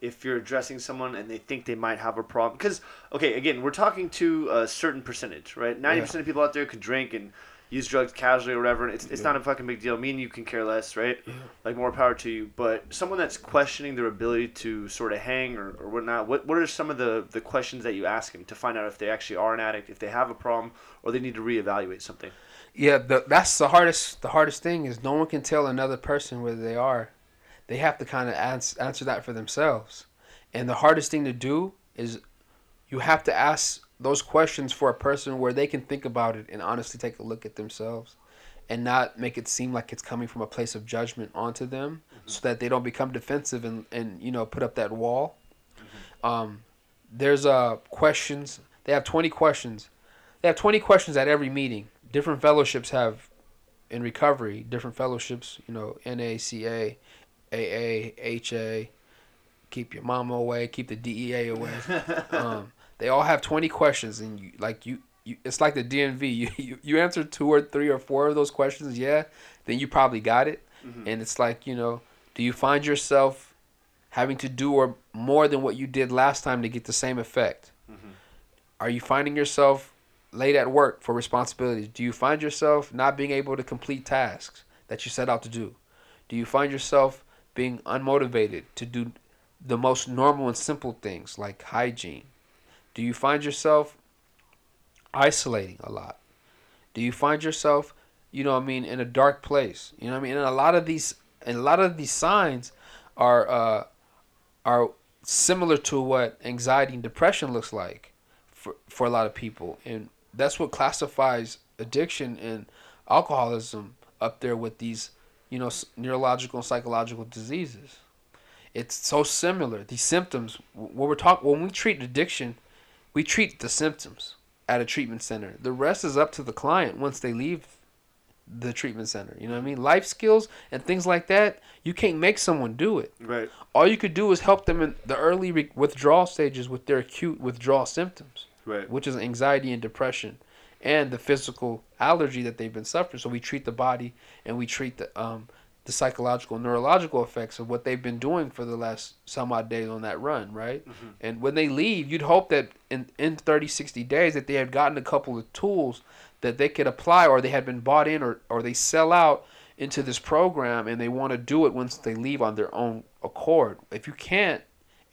if you're addressing someone and they think they might have a problem? Because okay, again, we're talking to a certain percentage, right? Ninety percent of people out there could drink and use drugs casually or whatever. And it's it's not a fucking big deal. Me and you can care less, right? Like more power to you. But someone that's questioning their ability to sort of hang or, or whatnot, what what are some of the the questions that you ask them to find out if they actually are an addict, if they have a problem, or they need to reevaluate something? yeah the, that's the hardest the hardest thing is no one can tell another person where they are they have to kind of ans- answer that for themselves. And the hardest thing to do is you have to ask those questions for a person where they can think about it and honestly take a look at themselves and not make it seem like it's coming from a place of judgment onto them so that they don't become defensive and, and you know put up that wall. Um, there's uh questions they have 20 questions. They have 20 questions at every meeting. Different fellowships have in recovery different fellowships you know naca aa ha keep your mama away. Keep the dea away. Um, they all have 20 questions and you like you, you it's like the dmv you, you you answer two or three or four of those questions yeah then you probably got it. And it's like you know do you find yourself having to do or more than what you did last time to get the same effect? Are you finding yourself late at work for responsibilities? Do you find yourself not being able to complete tasks that you set out to do? Do you find yourself being unmotivated to do the most normal and simple things like hygiene do you find yourself isolating a lot? Do you find yourself, you know I mean, in a dark place? You know what I mean? And a lot of these and a lot of these signs are uh are similar to what anxiety and depression looks like for for a lot of people. And that's what classifies addiction and alcoholism up there with these, you know, neurological and psychological diseases. It's so similar. These symptoms, when we're talking, when we treat addiction, we treat the symptoms at a treatment center. The rest is up to the client once they leave the treatment center. You know what I mean? Life skills and things like that, you can't make someone do it. Right. All you could do is help them in the early re- withdrawal stages with their acute withdrawal symptoms, Right. which is anxiety and depression and the physical allergy that they've been suffering. So we treat the body and we treat the um the psychological neurological effects of what they've been doing for the last some odd days on that run right Mm-hmm. and when they leave you'd hope that in, in 30 60 days that they had gotten a couple of tools that they could apply or they had been bought in or, or they sell out into this program and they want to do it once they leave on their own accord if you can't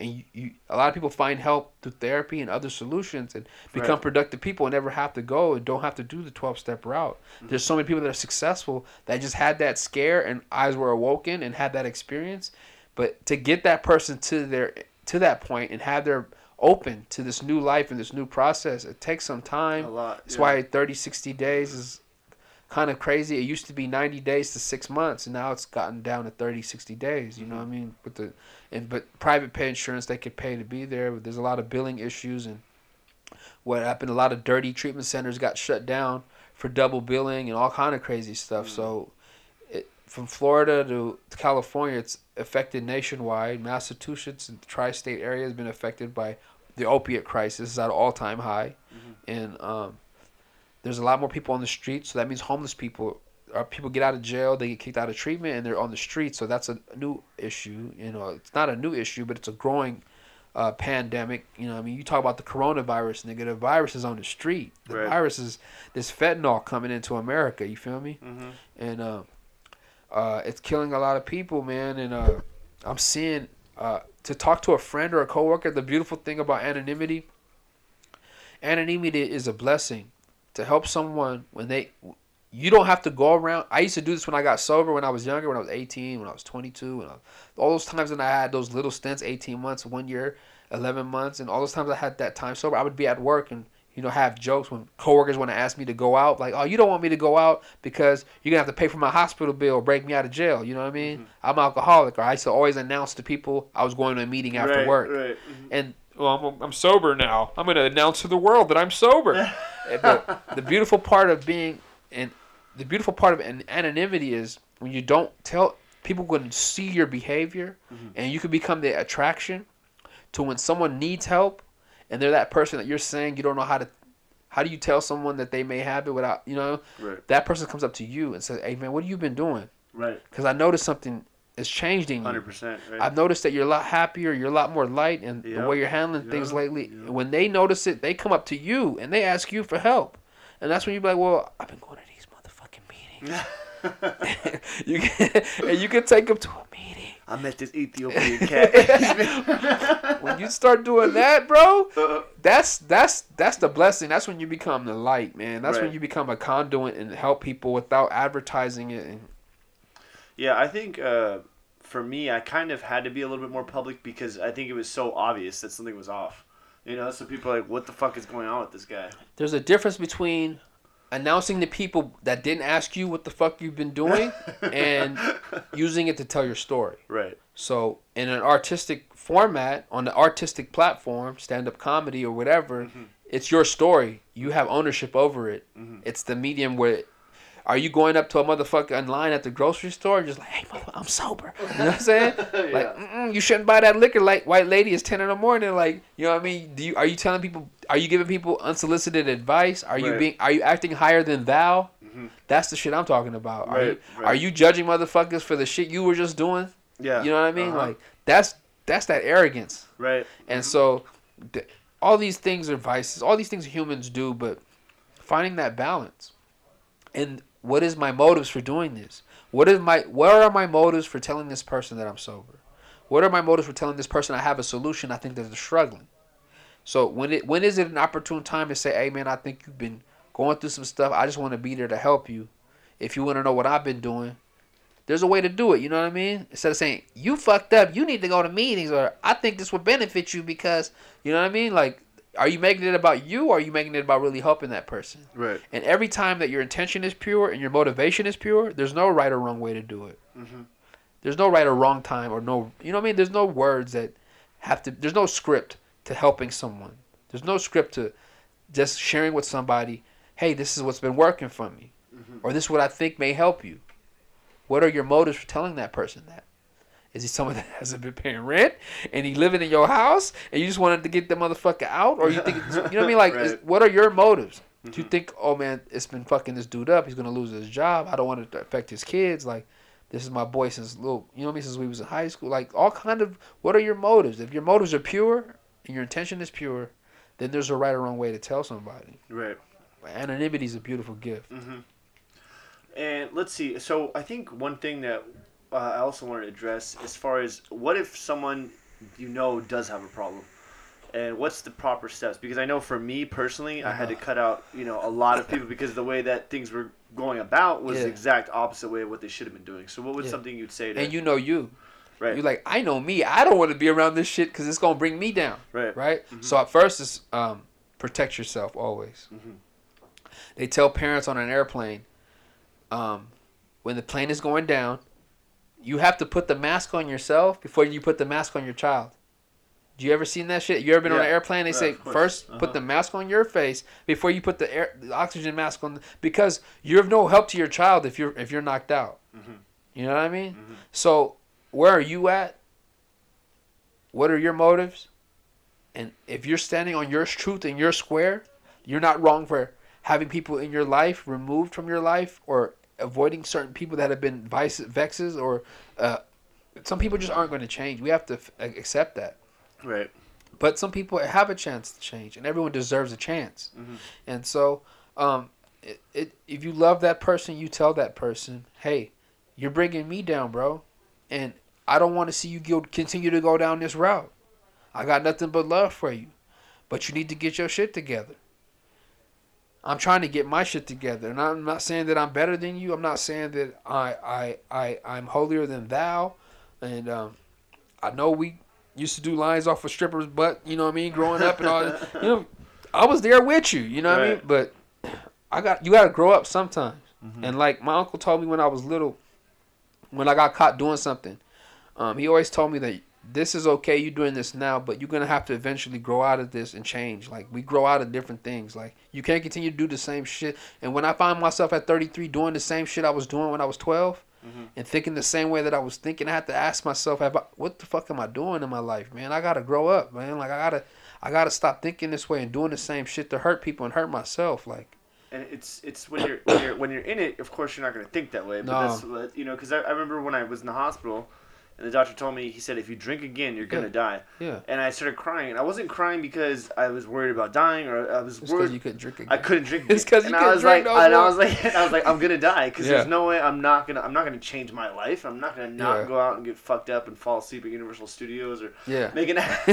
and you, you a lot of people find help through therapy and other solutions and become Right. productive people and never have to go and don't have to do the 12 step route Mm-hmm. there's so many people that are successful that just had that scare and eyes were awoken and had that experience but to get that person to their to that point and have their open to this new life and this new process it takes some time A lot, that's yeah. why 30 60 days is kind of crazy it used to be 90 days to six months and now it's gotten down to 30 60 days you know what i mean with the and but private pay insurance they could pay to be there but there's a lot of billing issues and what happened. A lot of dirty treatment centers got shut down for double billing and all kind of crazy stuff. So it, from florida to, california it's affected nationwide. Massachusetts and the tri-state area has been affected by the opiate crisis. Is at an all-time high. And um, there's a lot more people on the street so that means homeless people or people get out of jail they get kicked out of treatment and they're on the street so that's a new issue you know it's not a new issue but it's a growing uh, pandemic you know i mean you talk about the coronavirus nigga the virus is on the street the Right. virus is this fentanyl coming into america you feel me Mm-hmm. and uh, uh, it's killing a lot of people, man. And uh, I'm seeing uh, to talk to a friend or a coworker. The beautiful thing about anonymity, anonymity is a blessing. To help someone when they, you don't have to go around. I used to do this when I got sober when I was younger, when I was 18, when I was 22, and I, all those times when I had those little stints, 18 months, one year, 11 months, and all those times I had that time sober, I would be at work and you know, have jokes when coworkers want to ask me to go out, like, "Oh, you don't want me to go out because you're gonna have to pay for my hospital bill or break me out of jail." You know what I mean? I'm alcoholic, or I used to always announce to people I was going to a meeting after right, work, Right. mhm. and well, I'm, I'm sober now. I'm gonna announce to the world that I'm sober. The, the beautiful part of being and the beautiful part of an anonymity is when you don't tell people can see your behavior, mm-hmm. and you can become the attraction to when someone needs help and they're that person that you're saying you don't know how to how do you tell someone that they may have it without you know Right. that person comes up to you and says hey man what have you been doing Right. because i noticed something has changed in you Hundred percent. Right. i've noticed that you're a lot happier you're a lot more light and the way you're handling things lately yep. when they notice it they come up to you and they ask you for help and that's when you're like well i've been going to these motherfucking meetings you can and you can take them to a meeting I met this Ethiopian cat. when you start doing that bro Uh, that's that's that's the blessing. That's when you become the light, man. That's when you become a conduit and help people without advertising it. And yeah, I think uh, for me, I kind of had to be a little bit more public because I think it was so obvious that something was off. You know, so people are like, "What the fuck is going on with this guy?" there's a difference between announcing to people that didn't ask you what the fuck you've been doing and using it to tell your story. Right. So in an artistic format on the artistic platform, stand up comedy or whatever, mm-hmm. it's your story. You have ownership over it. Mm-hmm. It's the medium where are you going up to a motherfucker in line at the grocery store and just like, hey, mother, I'm sober. You know what I'm saying? Like, Mm-mm, you shouldn't buy that liquor. Like, white lady, it's ten in the morning. Like, you know what I mean? Do you are you telling people? Are you giving people unsolicited advice? Are you Right. being? Are you acting higher than thou? That's the shit I'm talking about. Are you Right, right. are you judging motherfuckers for the shit you were just doing? Yeah. You know what I mean? Uh-huh. Like that's that's that arrogance. Right. And so th- all these things are vices. All these things humans do, but finding that balance. And what is my motives for doing this? What is my what are my motives for telling this person that I'm sober? What are my motives for telling this person I have a solution I think that they're struggling? So when it when is it an opportune time to say, "Hey man, I think you've been going through some stuff. I just want to be there to help you. If you want to know what I've been doing, there's a way to do it. You know what I mean? Instead of saying you fucked up, you need to go to meetings, or I think this would benefit you because you know what I mean. Like, are you making it about you, or are you making it about really helping that person? Right. And every time that your intention is pure and your motivation is pure, there's no right or wrong way to do it. Mhm. There's no right or wrong time or no, you know what I mean? There's no words that have to. There's no script to helping someone. There's no script to just sharing with somebody. Hey, this is what's been working for me, or this is what I think may help you. What are your motives for telling that person that? Is he someone that hasn't been paying rent and he living in your house and you just wanted to get the motherfucker out, or you think you know what I mean? Like, is, what are your motives? Do you think, oh man, it's been fucking this dude up. He's gonna lose his job. I don't want it to affect his kids. Like, This is my boy since little, you know what I mean, since we was in high school. Like all kind of, what are your motives? If your motives are pure and your intention is pure, then there's a right or wrong way to tell somebody. Right. Anonymity is a beautiful gift. Mm-hmm. And let's see. So I think one thing that uh, I also wanted to address, as far as what if someone you know does have a problem, and what's the proper steps? Because I know for me personally, I had to Uh-huh. cut out you know a lot of people because the way that things were going about was the exact opposite way of what they should have been doing. So what was Yeah. something you'd say to And you know you. right You're like, I know me. I don't want to be around this shit because it's gonna bring me down. right Right. So at first, is um, protect yourself always. Mhm. They tell parents on an airplane, um, when the plane is going down, you have to put the mask on yourself before you put the mask on your child. Do you ever seen that shit? You ever been on an airplane? They Yeah, say first Uh-huh. put the mask on your face before you put the air, the oxygen mask on, because you're of no help to your child if you're if you're knocked out. Mhm. You know what I mean? Mhm. So where are you at? What are your motives? And if you're standing on your truth and your square, you're not wrong for having people in your life removed from your life or avoiding certain people that have been vice vexes or uh, some people just aren't going to change. We have to f- accept that. right But some people have a chance to change, and everyone deserves a chance. Mhm. And so, um, it, it, if you love that person, you tell that person, "Hey, you're bringing me down, bro, and I don't want to see you go, continue to go down this route. I got nothing but love for you, but you need to get your shit together." I'm trying to get my shit together, and I'm not saying that I'm better than you. I'm not saying that I I I I'm holier than thou, and um, I know we used to do lines off of strippers' but You know what I mean? Growing up and all, you know, I was there with you. You know what I mean? But I got you got to grow up sometimes. Mhm. And like my uncle told me when I was little, when I got caught doing something, um, he always told me that this is okay. You're doing this now, but you're gonna have to eventually grow out of this and change. Like we grow out of different things. Like you can't continue to do the same shit. And when I find myself at 33 doing the same shit I was doing when I was 12, Mhm. and thinking the same way that I was thinking, I have to ask myself, have I, what the fuck am I doing in my life, man? I gotta grow up, man. Like I gotta, I gotta stop thinking this way and doing the same shit to hurt people and hurt myself. Like and it's it's when you're when you're when you're in it. Of course, you're not to think that way. But No. that's you know because I, I remember when I was in the hospital, and the doctor told me he said if you drink again, you're gonna Yeah. die. yeah, And I started crying, and I wasn't crying because I was worried about dying or I was it's worried. because you couldn't drink again. I couldn't drink. It's 'cause you and I couldn't was drink like, no and I was like, I was like, I'm gonna die because Yeah. there's no way I'm not gonna, I'm not gonna change my life. I'm not gonna not Yeah. go out and get fucked up and fall asleep at Universal Studios or yeah, make it.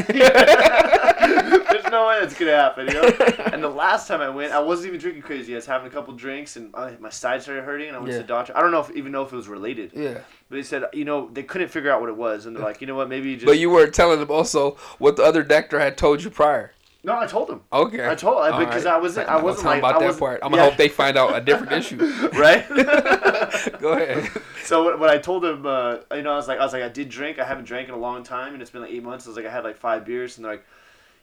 there's no way that's gonna happen, you know. And the last time I went, I wasn't even drinking crazy. I was having a couple drinks and I, my side started hurting, and I went to the doctor. I don't know if even know if it was related, yeah. But they said, you know, they couldn't figure out what it was, and they're like, you know what, maybe you just. But you weren't telling them also what the other doctor had told you prior. no, I told him. Okay, I told I, because right. I wasn't. I I'm wasn't 'em like about I that part. I'm gonna hope they find out a different issue. right? Go ahead. So when, I told him, uh, you know, I was like, I was like, I did drink. I haven't drank in a long time, and it's been like eight months. I was like, I had like five beers, and they're like,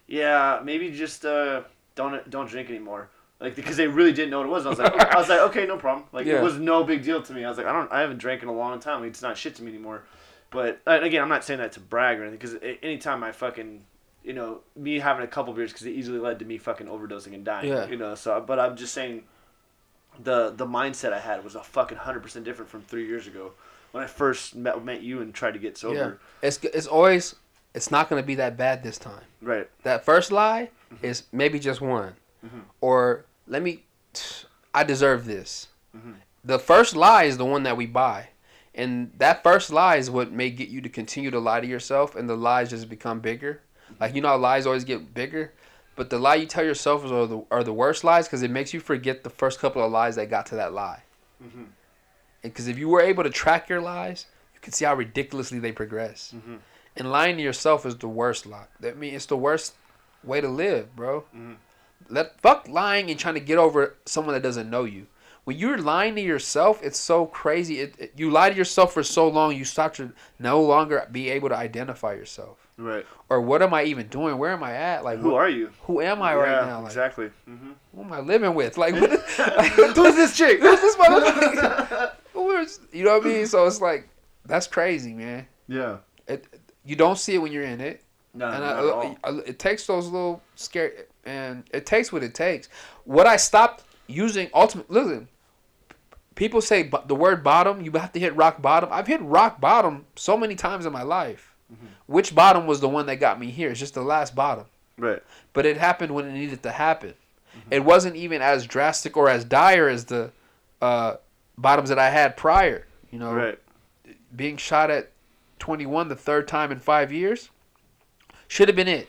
yeah, maybe just uh, don't don't drink anymore. Like because they really didn't know what it was. I was like, I was like, okay, no problem. Like Yeah. it was no big deal to me. I was like, I don't, I haven't drank in a long time. It's not shit to me anymore. But again, I'm not saying that to brag or anything. Because anytime I fucking, you know, me having a couple beers because it easily led to me fucking overdosing and dying. Yeah. You know, so but I'm just saying the the mindset I had was a fucking hundred percent different from three years ago when I first met met you and tried to get sober. Yeah, it's it's always it's not gonna be that bad this time. Right. That first lie Mm-hmm. is maybe just one, Mhm. or let me, I deserve this. Mhm. The first lie is the one that we buy, and that first lie is what may get you to continue to lie to yourself, and the lies just become bigger. Like you know, how lies always get bigger, but the lie you tell yourself is are the are the worst lies because it makes you forget the first couple of lies that got to that lie. Mhm. And because if you were able to track your lies, you can see how ridiculously they progress. Mhm. And lying to yourself is the worst lie. That mean it's the worst way to live, bro. Mhm. Let fuck lying and trying to get over someone that doesn't know you. When you're lying to yourself, it's so crazy. It, it- you lie to yourself for so long, you start to no longer be able to identify yourself. Right. Or what am I even doing? Where am I at? Like Who what- are you? who am I yeah, right now? Like exactly. hmm who am I living with? Like what, Who's this chick? Who's this motherfucker? You know what I mean? So it's like that's crazy, man. yeah. It, you don't see it when you're in it. No, and not I, at all. I- it takes those little scare and it takes what it takes. What I stopped using ultimate listen, people say the word bottom, you have to hit rock bottom. I've hit rock bottom so many times in my life. Which bottom was the one that got me here? It's just the last bottom. Right. But it happened when it needed to happen. It wasn't even as drastic or as dire as the uh, bottoms that I had prior. You know, Right. being shot at 21 the third time in five years should have been it.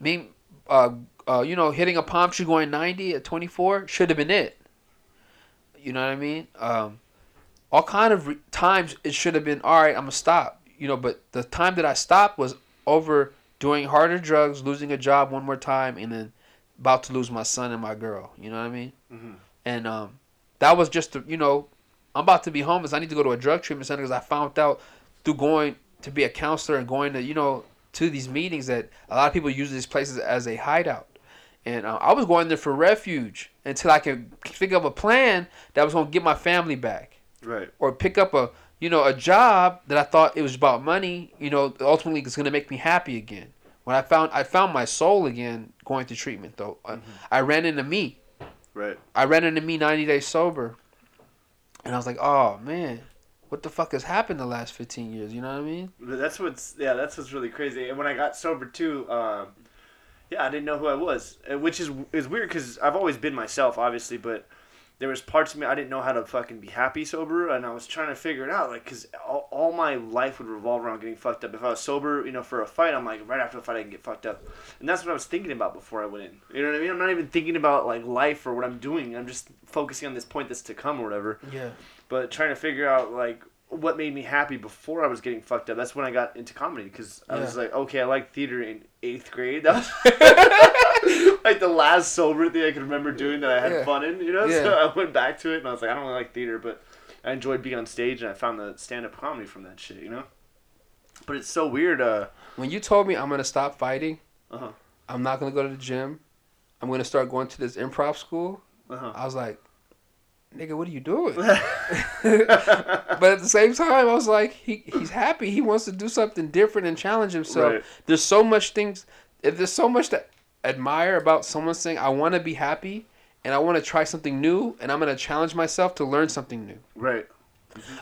Being, uh, uh, you know, hitting a palm tree going 90 at 24 should have been it. You know what I mean? Um, all kind of re- times it should have been all right. I'm gonna stop. You know, but the time that I stopped was over doing harder drugs, losing a job one more time, and then about to lose my son and my girl. You know what I mean? Mhm. And um, that was just the, you know, I'm about to be homeless. I need to go to a drug treatment center because I found out through going to be a counselor and going to you know to these meetings that a lot of people use these places as a hideout. And uh, I was going there for refuge until I could think of a plan that was going to get my family back Right. or pick up a you know a job that I thought it was about money. You know, ultimately it's going to make me happy again. When I found I found my soul again going through treatment though. I- I ran into me. Right. I ran into me 90 days sober. And I was like, oh man, what the fuck has happened the last 15 years? You know what I mean? That's what's yeah, that's what's really crazy. And when I got sober too, um, yeah, I didn't know who I was, uh, which is is weird because I've always been myself, obviously, but there was parts of me I didn't know how to fucking be happy sober, and I was trying to figure it out, like, cause all, all my life would revolve around getting fucked up. If I was sober, you know, for a fight, I'm like, right after the fight, I can get fucked up, and that's what I was thinking about before I went in. You know what I mean? I'm not even thinking about like life or what I'm doing. I'm just focusing on this point that's to come or whatever Yeah. but trying to figure out like what made me happy before I was getting fucked up. That's when I got into comedy because I was like, okay, I like theater in eighth grade. That was like the last sober thing I could remember doing that I had Yeah. fun in. You know, so I went back to it and I was like, I don't really like theater, but I enjoyed being on stage and I found the stand up comedy from that shit. You know, but it's so weird. Uh, When you told me I'm gonna stop fighting, uh-huh, I'm not gonna go to the gym, I'm gonna start going to this improv school. uh-huh. I was like, nigga, what are you doing? but at the same time, I was like, he he's happy. He wants to do something different and challenge himself. Right. There's so much things. If there's so much to admire about someone saying, "I want to be happy and I want to try something new, and I'm gonna challenge myself to learn something new." right.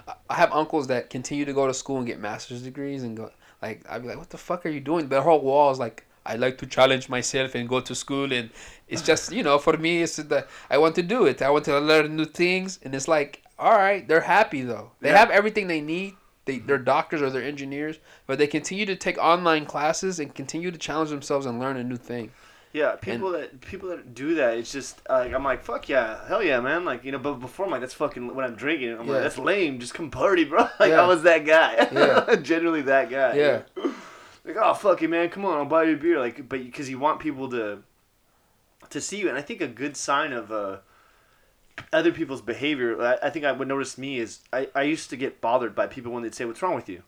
I- I have uncles that continue to go to school and get master's degrees and go like I'd be like, "What the fuck are you doing?" Their whole wall is like, "I like to challenge myself and go to school," and it's just you know for me it's that I want to do it. I want to learn new things, and it's like, all right, they're happy though. They Yeah. have everything they need. They, they're doctors or they're engineers, but they continue to take online classes and continue to challenge themselves and learn a new thing. Yeah, people that people that do that, it's just like I'm like, fuck yeah, hell yeah, man. Like you know, but before I'm like, that's fucking when I'm drinking. I'm Yeah. like, that's lame. Just come party, bro. Like Yeah. I was that guy. Yeah. generally that guy. Yeah. Like oh fuck it, man, come on, I'll buy you a beer. Like, but because you want people to to see you, and I think a good sign of uh other people's behavior. I, I think I would notice me is I I used to get bothered by people when they'd say, "What's wrong with you?"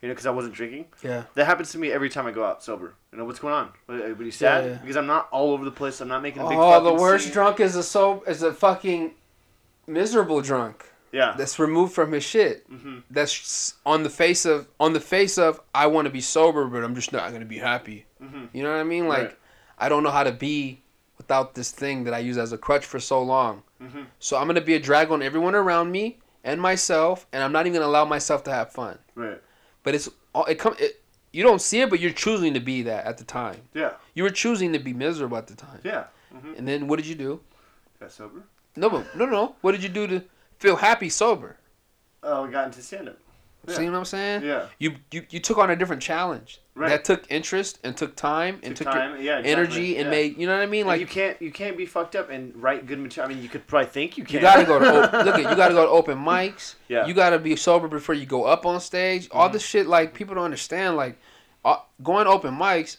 You know, because I wasn't drinking. Yeah. That happens to me every time I go out sober. You know, what's going on? What, are you sad? Yeah, yeah. Because I'm not all over the place. I'm not making a big Oh, the worst scene. drunk is a so is a fucking miserable drunk. Yeah. that's removed from his shit. Mhm. That's on the face of on the face of I want to be sober, but I'm just not gonna be happy. Mhm. You know what I mean? Like Right. I don't know how to be without this thing that I use as a crutch for so long. Mhm. So I'm gonna be a drag on everyone around me and myself, and I'm not even gonna allow myself to have fun. Right. But it's all it come. It, you don't see it, but you're choosing to be that at the time. Yeah. You were choosing to be miserable at the time. Yeah. Mm-hmm. And then what did you do? Got sober. No, but no, no. What did you do to feel happy sober? Oh, I got into stand up. Yeah. See what I'm saying? Yeah. You, you you took on a different challenge Right. that took interest and took time and Took took, time, your yeah, exactly, energy and yeah. made you know what I mean? Like Like you can't you can't be fucked up and write good material. I mean, you could probably think you can. you gotta go to op- look at you gotta go to open mics. Yeah. Mm-hmm. You gotta be sober before you go up on stage. All this shit like people don't understand. Like uh, going to open mics,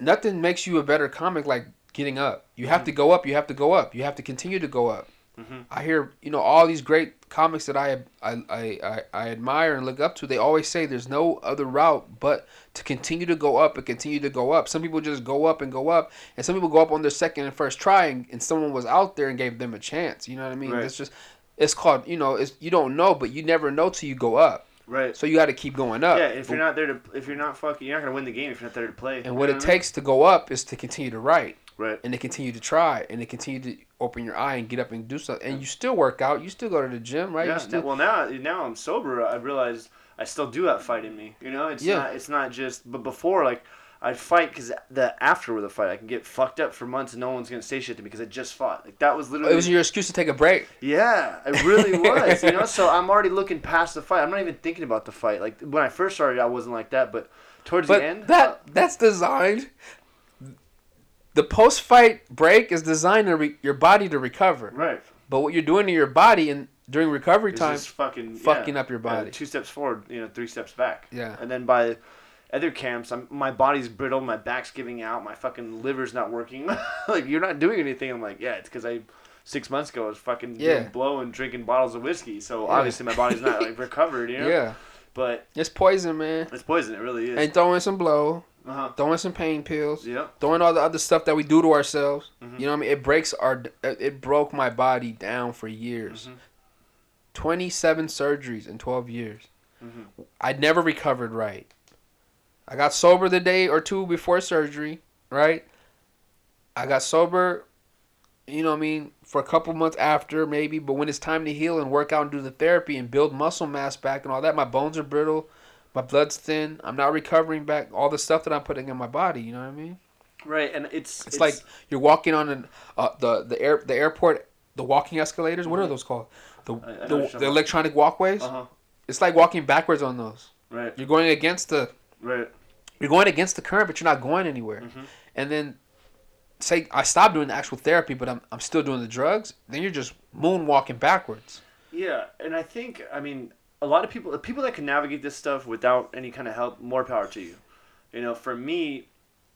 nothing makes you a better comic like getting up. You have to go up. You have to go up. You have to continue to go up. Mhm. I hear you know all these great comics that I, I I I admire and look up to. They always say there's no other route but to continue to go up and continue to go up. Some people just go up and go up, and some people go up on their second and first try, and, and someone was out there and gave them a chance. You know what I mean? Right. It's just it's called you know it's you don't know, but you never know till you go up. Right. So you got to keep going up. yeah. If you're not there to, if you're not fucking, you're not gonna win the game if you're not there to play. and what it takes to go up is to continue to write Right. and to continue to try and to continue to open your eye and get up and do something. And you still work out. You still go to the gym, right? Yeah. Still, well, now now I'm sober. I realize I still do have fight in me. You know, it's Yeah. not it's not just. But before, like. I'd fight because the after of the fight, I can get fucked up for months and no one's gonna say shit to me because I just fought. Like that was literally. it was your excuse to take a break. Yeah, it really was. you know, so I'm already looking past the fight. I'm not even thinking about the fight. Like when I first started, I wasn't like that, but towards But the end, that uh, that's designed. The post fight break is designed to re- your body to recover. right, But what you're doing to your body and during recovery it's time, just fucking fucking yeah, up your body. two steps forward, you know, three steps back. Yeah. and then by other camps, I'm, my body's brittle, my back's giving out, my fucking liver's not working. like you're not doing anything. I'm like, yeah, it's because I. Six months ago, I was fucking Yeah. doing blow and drinking bottles of whiskey, so Yeah. obviously my body's not like recovered, you know. yeah, But it's poison, man. it's poison. It really is. And throwing some blow, Uh huh. throwing some pain pills, Yep. throwing all the other stuff that we do to ourselves. Mhm. You know what I mean? It breaks our. It broke my body down for years. Mhm. Twenty-seven surgeries in twelve years. Mhm. I never recovered right. I got sober the day or two before surgery, right? I got sober, you know what I mean, for a couple months after maybe, but when it's time to heal and work out and do the therapy and build muscle mass back and all that, my bones are brittle, my blood's thin, I'm not recovering back all the stuff that I'm putting in my body, you know what I mean? Right, and it's It's, like you're walking on an uh, the the air the airport the walking escalators, what are those called? The I- I the, the electronic walkways? uh huh. It's like walking backwards on those. Right, You're going against the right. you're going against the current, but you're not going anywhere. Mhm. And then say I stop doing the actual therapy, but I'm I'm still doing the drugs. Then you're just moonwalking backwards. Yeah, and I think I mean a lot of people, the people that can navigate this stuff without any kind of help, more power to you. You know, for me,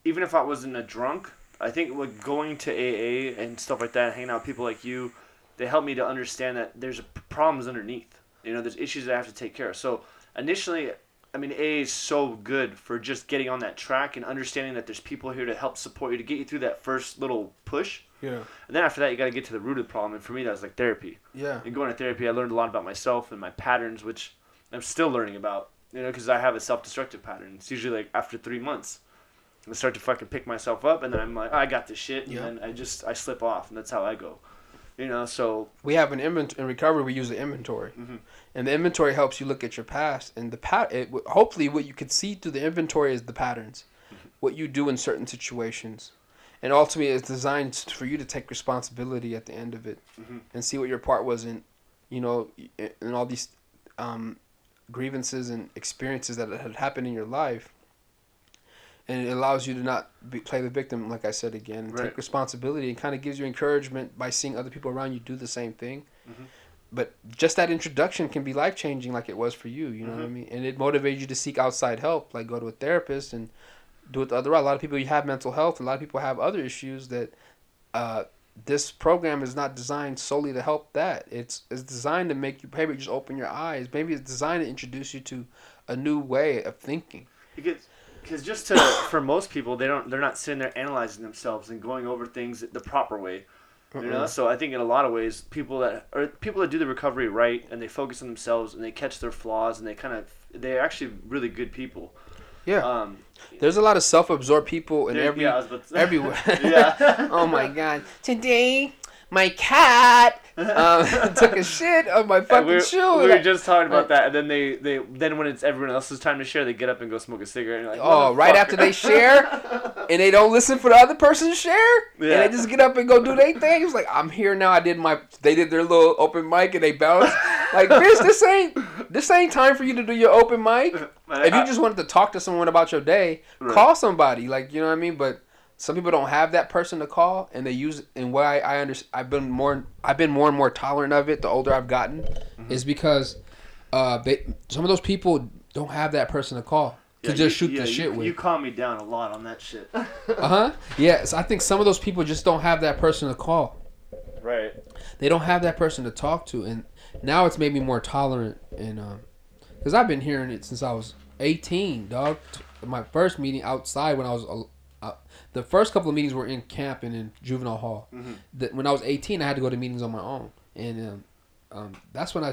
even if I wasn't a drunk, I think like going to AA and stuff like that, hanging out with people like you, they help me to understand that there's problems underneath. You know, there's issues that I have to take care of. So initially, I mean, AA is so good for just getting on that track and understanding that there's people here to help support you to get you through that first little push. Yeah. And then after that, you got to get to the root of the problem. And for me, that was like therapy. Yeah. And going to therapy, I learned a lot about myself and my patterns, which I'm still learning about. You know, because I have a self-destructive pattern. It's usually like after three months, I start to fucking pick myself up, and then I'm like, "Oh, I got this shit, and Yeah. then I just I slip off, and that's how I go. You know, so We have an inventory in recovery. We use the inventory, Mhm. and the inventory helps you look at your past. And the pat, it, hopefully, what you can see through the inventory is the patterns, what you do in certain situations, and ultimately, it's designed for you to take responsibility at the end of it, Mhm. and see what your part was in, you know, in all these um, grievances and experiences that had happened in your life. And it allows you to not be, play the victim, like I said again, Right. take responsibility, and kind of gives you encouragement by seeing other people around you do the same thing. Mhm. But just that introduction can be life changing, like it was for you. You know what I mean? And it motivates you to seek outside help, like go to a therapist and do it the other route. A lot of people you have mental health. A lot of people have other issues that. Uh, this program is not designed solely to help that. It's it's designed to make you maybe just open your eyes. Maybe it's designed to introduce you to a new way of thinking. because because just to for most people, they don't they're not sitting there analyzing themselves and going over things the proper way. You know, so I think in a lot of ways, people that or people that do the recovery right and they focus on themselves and they catch their flaws and they kind of they're actually really good people. Yeah. Um, There's a lot of self-absorbed people in every yeah, I was about to say- everywhere. yeah. oh my god! Today, my cat um, took a shit on my fucking we, shoe. we were just talking about that, and then they, they then when it's everyone else's time to share, they get up and go smoke a cigarette. Like, Oh, right after they share, and they don't listen for the other person's share, and they just get up and go do their thing. It's like I'm here now. I did my. They did their little open mic and they bounced. Like, bitch, this ain't this ain't time for you to do your open mic. If you just wanted to talk to someone about your day, Right. call somebody. Like you know what I mean. But some people don't have that person to call, and they use. And why I understand, I've been more. I've been more and more tolerant of it. The older I've gotten, Mm-hmm. is because, uh, they some of those people don't have that person to call to Yeah, just you- shoot yeah, the you- shit with. You calm me down a lot on that shit. Uh huh. Yes, I think some of those people just don't have that person to call. right. They don't have that person to talk to, and now it's made me more tolerant. And um, because I've been hearing it since I was 18, dog. My first meeting outside when I was. The first couple of meetings were in camp and in juvenile hall. The, when I was 18, I had to go to meetings on my own, and um, um, that's when I,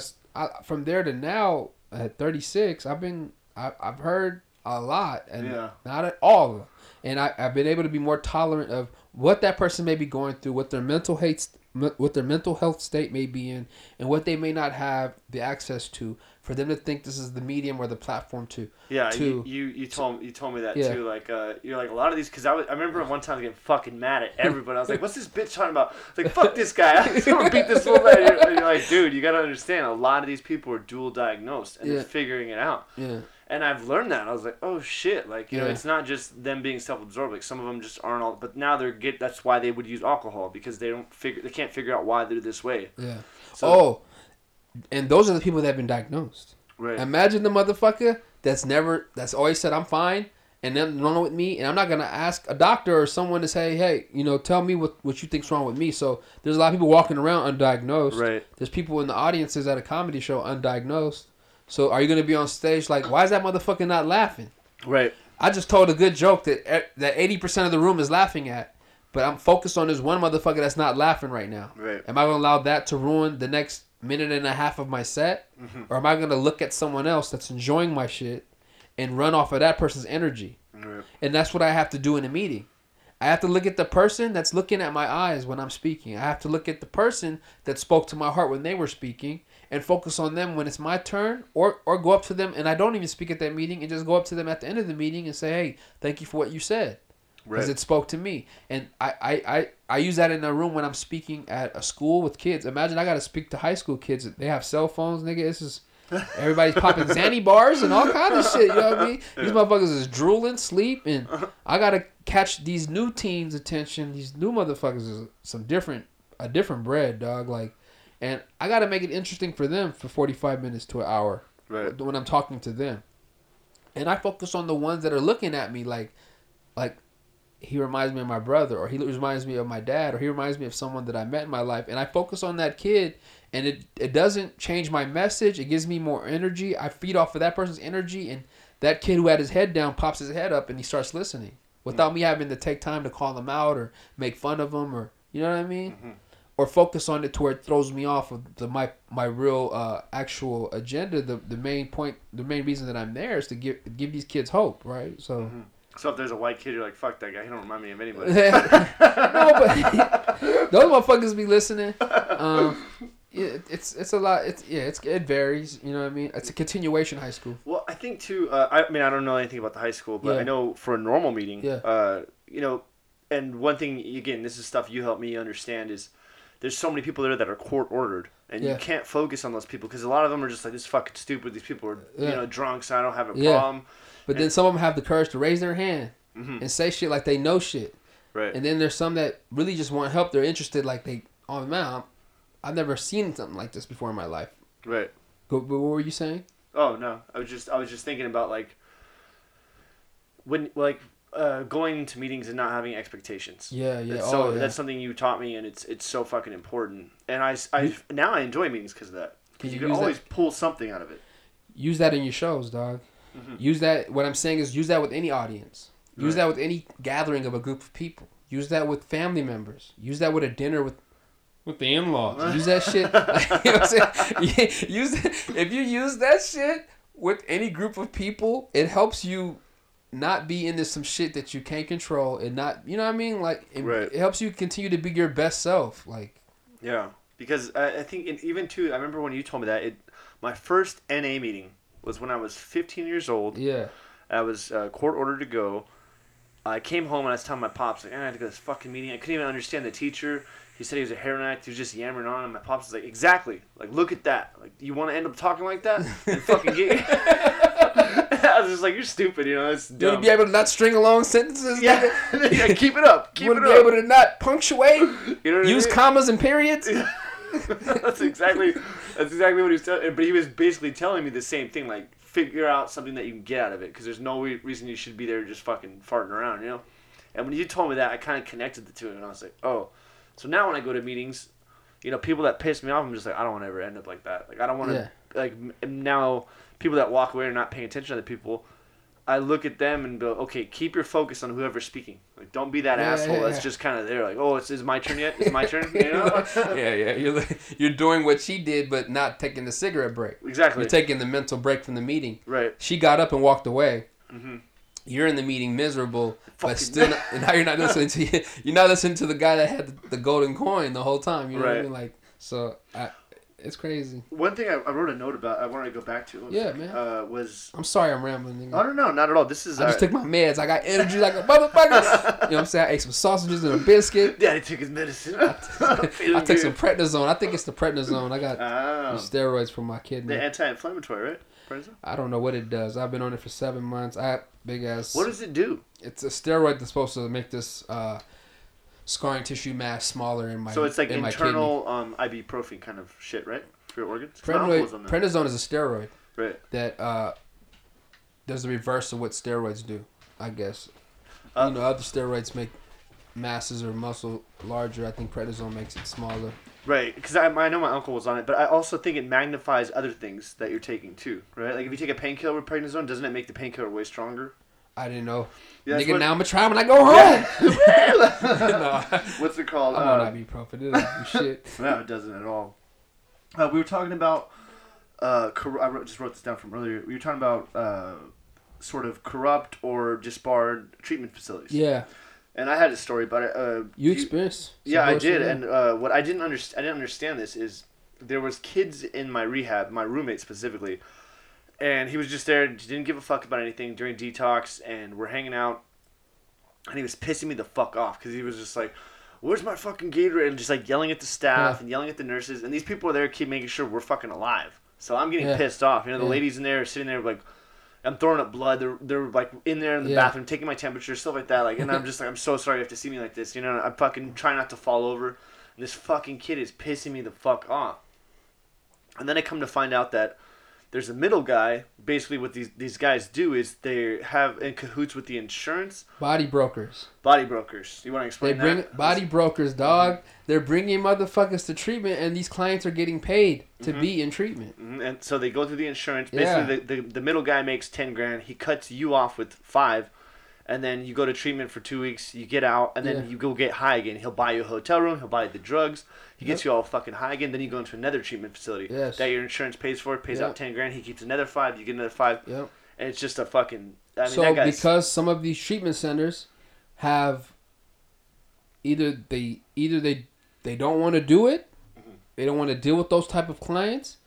From there to now, at 36, I've been. I, I've heard a lot, and Yeah. not at all. And I, I've been able to be more tolerant of what that person may be going through, what their mental hate, what their mental health state may be in, and what they may not have the access to for them to think this is the medium or the platform to. Yeah, to you, you you told you told me that Yeah. too. Like uh, you're like a lot of these because I, was- I remember one time getting fucking mad at everybody. I was like, "What's this bitch talking about?" Like, "Fuck this guy! I'm gonna beat this little man." You're, you're like, "Dude, you gotta understand. A lot of these people are dual diagnosed and Yeah. they're figuring it out." Yeah. And I've learned that. I was like, "Oh shit!" Like you know, it's not just them being self-absorbed. Like some of them just aren't all. But now they're get. That's why they would use alcohol because they don't figure. They can't figure out why they're this way. Yeah. So- oh, and those are the people that have been diagnosed. Right. Imagine the motherfucker that's never that's always said I'm fine and nothing wrong with me and I'm not gonna ask a doctor or someone to say, Hey, you know, tell me what, what you think's wrong with me. So there's a lot of people walking around undiagnosed. Right. There's people in the audiences at a comedy show undiagnosed. So are you gonna be on stage like, why is that motherfucker not laughing? Right. I just told a good joke that e- that eighty percent of the room is laughing at, but I'm focused on this one motherfucker that's not laughing right now. Right. Am I gonna allow that to ruin the next minute and a half of my set, mm-hmm. or am I gonna look at someone else that's enjoying my shit and run off of that person's energy? And that's what I have to do in a meeting. I have to look at the person that's looking at my eyes when I'm speaking. I have to look at the person that spoke to my heart when they were speaking and focus on them when it's my turn or or go up to them and I don't even speak at that meeting and just go up to them at the end of the meeting and say, "Hey, thank you for what you said." Because Right. it spoke to me. And I, I, I, I use that in a room when I'm speaking at a school with kids. Imagine I got to speak to high school kids. They have cell phones, nigga. This is Everybody's popping Zanny bars and all kind of shit. You know what I mean? These motherfuckers is drooling, sleep, and uh-huh. I gotta catch these new teens' attention. These new motherfuckers is some different, a different bread, dog. Like, and I gotta make it interesting for them for forty five minutes to an hour Right. when I'm talking to them, and I focus on the ones that are looking at me like, like he reminds me of my brother, or he reminds me of my dad, or he reminds me of someone that I met in my life, and I focus on that kid, and it it doesn't change my message. It gives me more energy. I feed off of that person's energy, and that kid who had his head down pops his head up, and he starts listening without me having to take time to call him out or make fun of him, or you know what I mean. Or focus on it to where it throws me off of the my my real uh, actual agenda. The the main point, the main reason that I'm there is to give give these kids hope, right? So So if there's a white kid, you're like, fuck that guy. He don't remind me of anybody. no, but those motherfuckers be listening. Um, yeah, it's it's a lot. It's yeah, it's it varies. You know what I mean? It's a continuation high school. Well, I think too. Uh, I mean, I don't know anything about the high school, but Yeah. I know for a normal meeting, Yeah. uh, you know, and one thing again, this is stuff you help me understand is there's so many people there that are court ordered, and Yeah. you can't focus on those people because a lot of them are just like this is fucking stupid. These people are you know drunk, so I don't have a problem. But then some of them have the courage to raise their hand Mhm. and say shit like they know shit. Right. And then there's some that really just want help. They're interested, like they, oh man, I'm- I've never seen something like this before in my life. right. Go, but what were you saying? Oh no, I was just I was just thinking about like when like uh, going to meetings and not having expectations. Yeah, yeah. That's oh, so yeah. that's something you taught me, and it's it's so fucking important. And I, I now I enjoy meetings because of that. Because you you can use that- always pull something out of it. use that in your shows, dog. Mm-hmm. Use that. What I'm saying is use that with any audience. Use Right. that with any gathering of a group of people. Use that with family members. Use that with a dinner with with the in-laws. use that shit. you know what I'm saying? Use if you use that shit with any group of people, it helps you not be into some shit that you can't control and not you know what I mean like it, Right. it helps you continue to be your best self like Yeah, because I, I think it, even too. I remember when you told me that it. My first NA meeting was when I was 15 years old. yeah I was uh, court ordered to go. I came home and I was telling my pops like, "Eh, I had to go to this fucking meeting. I couldn't even understand the teacher. He said he was a heroin addict. He was just yammering on, and my pops was like, "Exactly. Like, look at that. Like, you want to end up talking like that and fucking get." I was just like, "You're stupid. You know, it's you dumb." want to be able to not string along sentences yeah, yeah. Keep it up. Keep you it want to up. be able to not punctuate you know what I use mean? commas and periods that's exactly that's exactly what he was telling. But he was basically telling me the same thing. Like, figure out something that you can get out of it, because there's no re- reason you should be there just fucking farting around, you know. And when you told me that, I kind of connected the two, and I was like, oh. So now when I go to meetings, you know, people that piss me off, I'm just like, I don't want to ever end up like that. Like, I don't want to Yeah. like now people that walk away are not paying attention to the people. I look at them and go, okay, keep your focus on whoever's speaking. Like, don't be that Yeah, asshole yeah, that's yeah. just kind of there. Like, oh, it's is my turn yet? Is it my turn? You know? yeah yeah you're you're doing what she did but not taking the cigarette break exactly. you're taking the mental break from the meeting right. she got up and walked away mm-hmm. You're in the meeting miserable, Fucking- but still, not, and now you're not listening to you're not listening to the guy that had the, the golden coin the whole time. You know what I mean? Like, so I, it's crazy. One thing I, I wrote a note about. I wanted to go back to. Yeah, man. Uh, was I'm sorry, I'm rambling. I don't know, not at all. This is. I just uh, took my meds. I got energy like a motherfucker. you know what I'm saying? I ate some sausages and a biscuit. Daddy took his medicine. I took some prednisone. I think it's the prednisone. I got Oh. steroids for my kidney. The anti-inflammatory, right? Prednisone? I don't know what it does. I've been on it for seven months. I have big ass. What does it do? It's a steroid that's supposed to make this uh, scarring tissue mass smaller in my. So it's like in internal um, ibuprofen kind of shit, right? For your organs. My kidney. on Prednisone, prednisone is a steroid Right. that uh, does the reverse of what steroids do. I guess. Uh, you know, other steroids make masses or muscle larger. I think prednisone makes it smaller. Right, because I, I know my uncle was on it, but I also think it magnifies other things that you're taking too, right? Like if you take a painkiller with prednisone, doesn't it make the painkiller way stronger? I didn't know. Yeah, Nigga, what- now I'm gonna try when I go home. no, What's it called? I'm Uh, on ibuprofen. It doesn't shit. No, it doesn't at all. Uh, we were talking about. Uh, cor- I wrote, just wrote this down from earlier. We were talking about uh, sort of corrupt or disbarred treatment facilities. Yeah, And I had a story about it. Uh, you experienced. some Yeah, I did. And uh, what I didn't understand, I didn't understand this is there was kids in my rehab, my roommate specifically, and he was just there. He didn't give a fuck about anything during detox, and we're hanging out, and he was pissing me the fuck off because he was just like. Where's my fucking Gatorade? And just like yelling at the staff Yeah. and yelling at the nurses. And these people are there keep making sure we're fucking alive. So I'm getting Yeah. pissed off. You know, the Yeah. ladies in there are sitting there like, I'm throwing up blood. They're they're like in there in the bathroom taking my temperature, stuff like that. Like, and I'm just like, I'm so sorry you have to see me like this. You know, I'm fucking trying not to fall over. And this fucking kid is pissing me the fuck off. And then I come to find out that there's a middle guy. Basically, what these these guys do is they have in cahoots with the insurance body brokers. body brokers. You want to explain? They bring that? body brokers, dog. They're bringing motherfuckers to treatment, and these clients are getting paid to be in treatment. Mhm, And so they go through the insurance. Yeah. Basically, the, the, the middle guy makes 10 grand. He cuts you off with five. And then you go to treatment for two weeks. You get out. And then Yeah. you go get high again. He'll buy you a hotel room. He'll buy you the drugs. He gets you all fucking high again. Then you go into another treatment facility Yes. that your insurance pays for. Pays Yep. out 10 grand. He keeps another five. You get another five. Yep. And it's just a fucking. I mean, so because some of these treatment centers have either they either they they don't want to do it, Mm-hmm. they don't want to deal with those type of clients,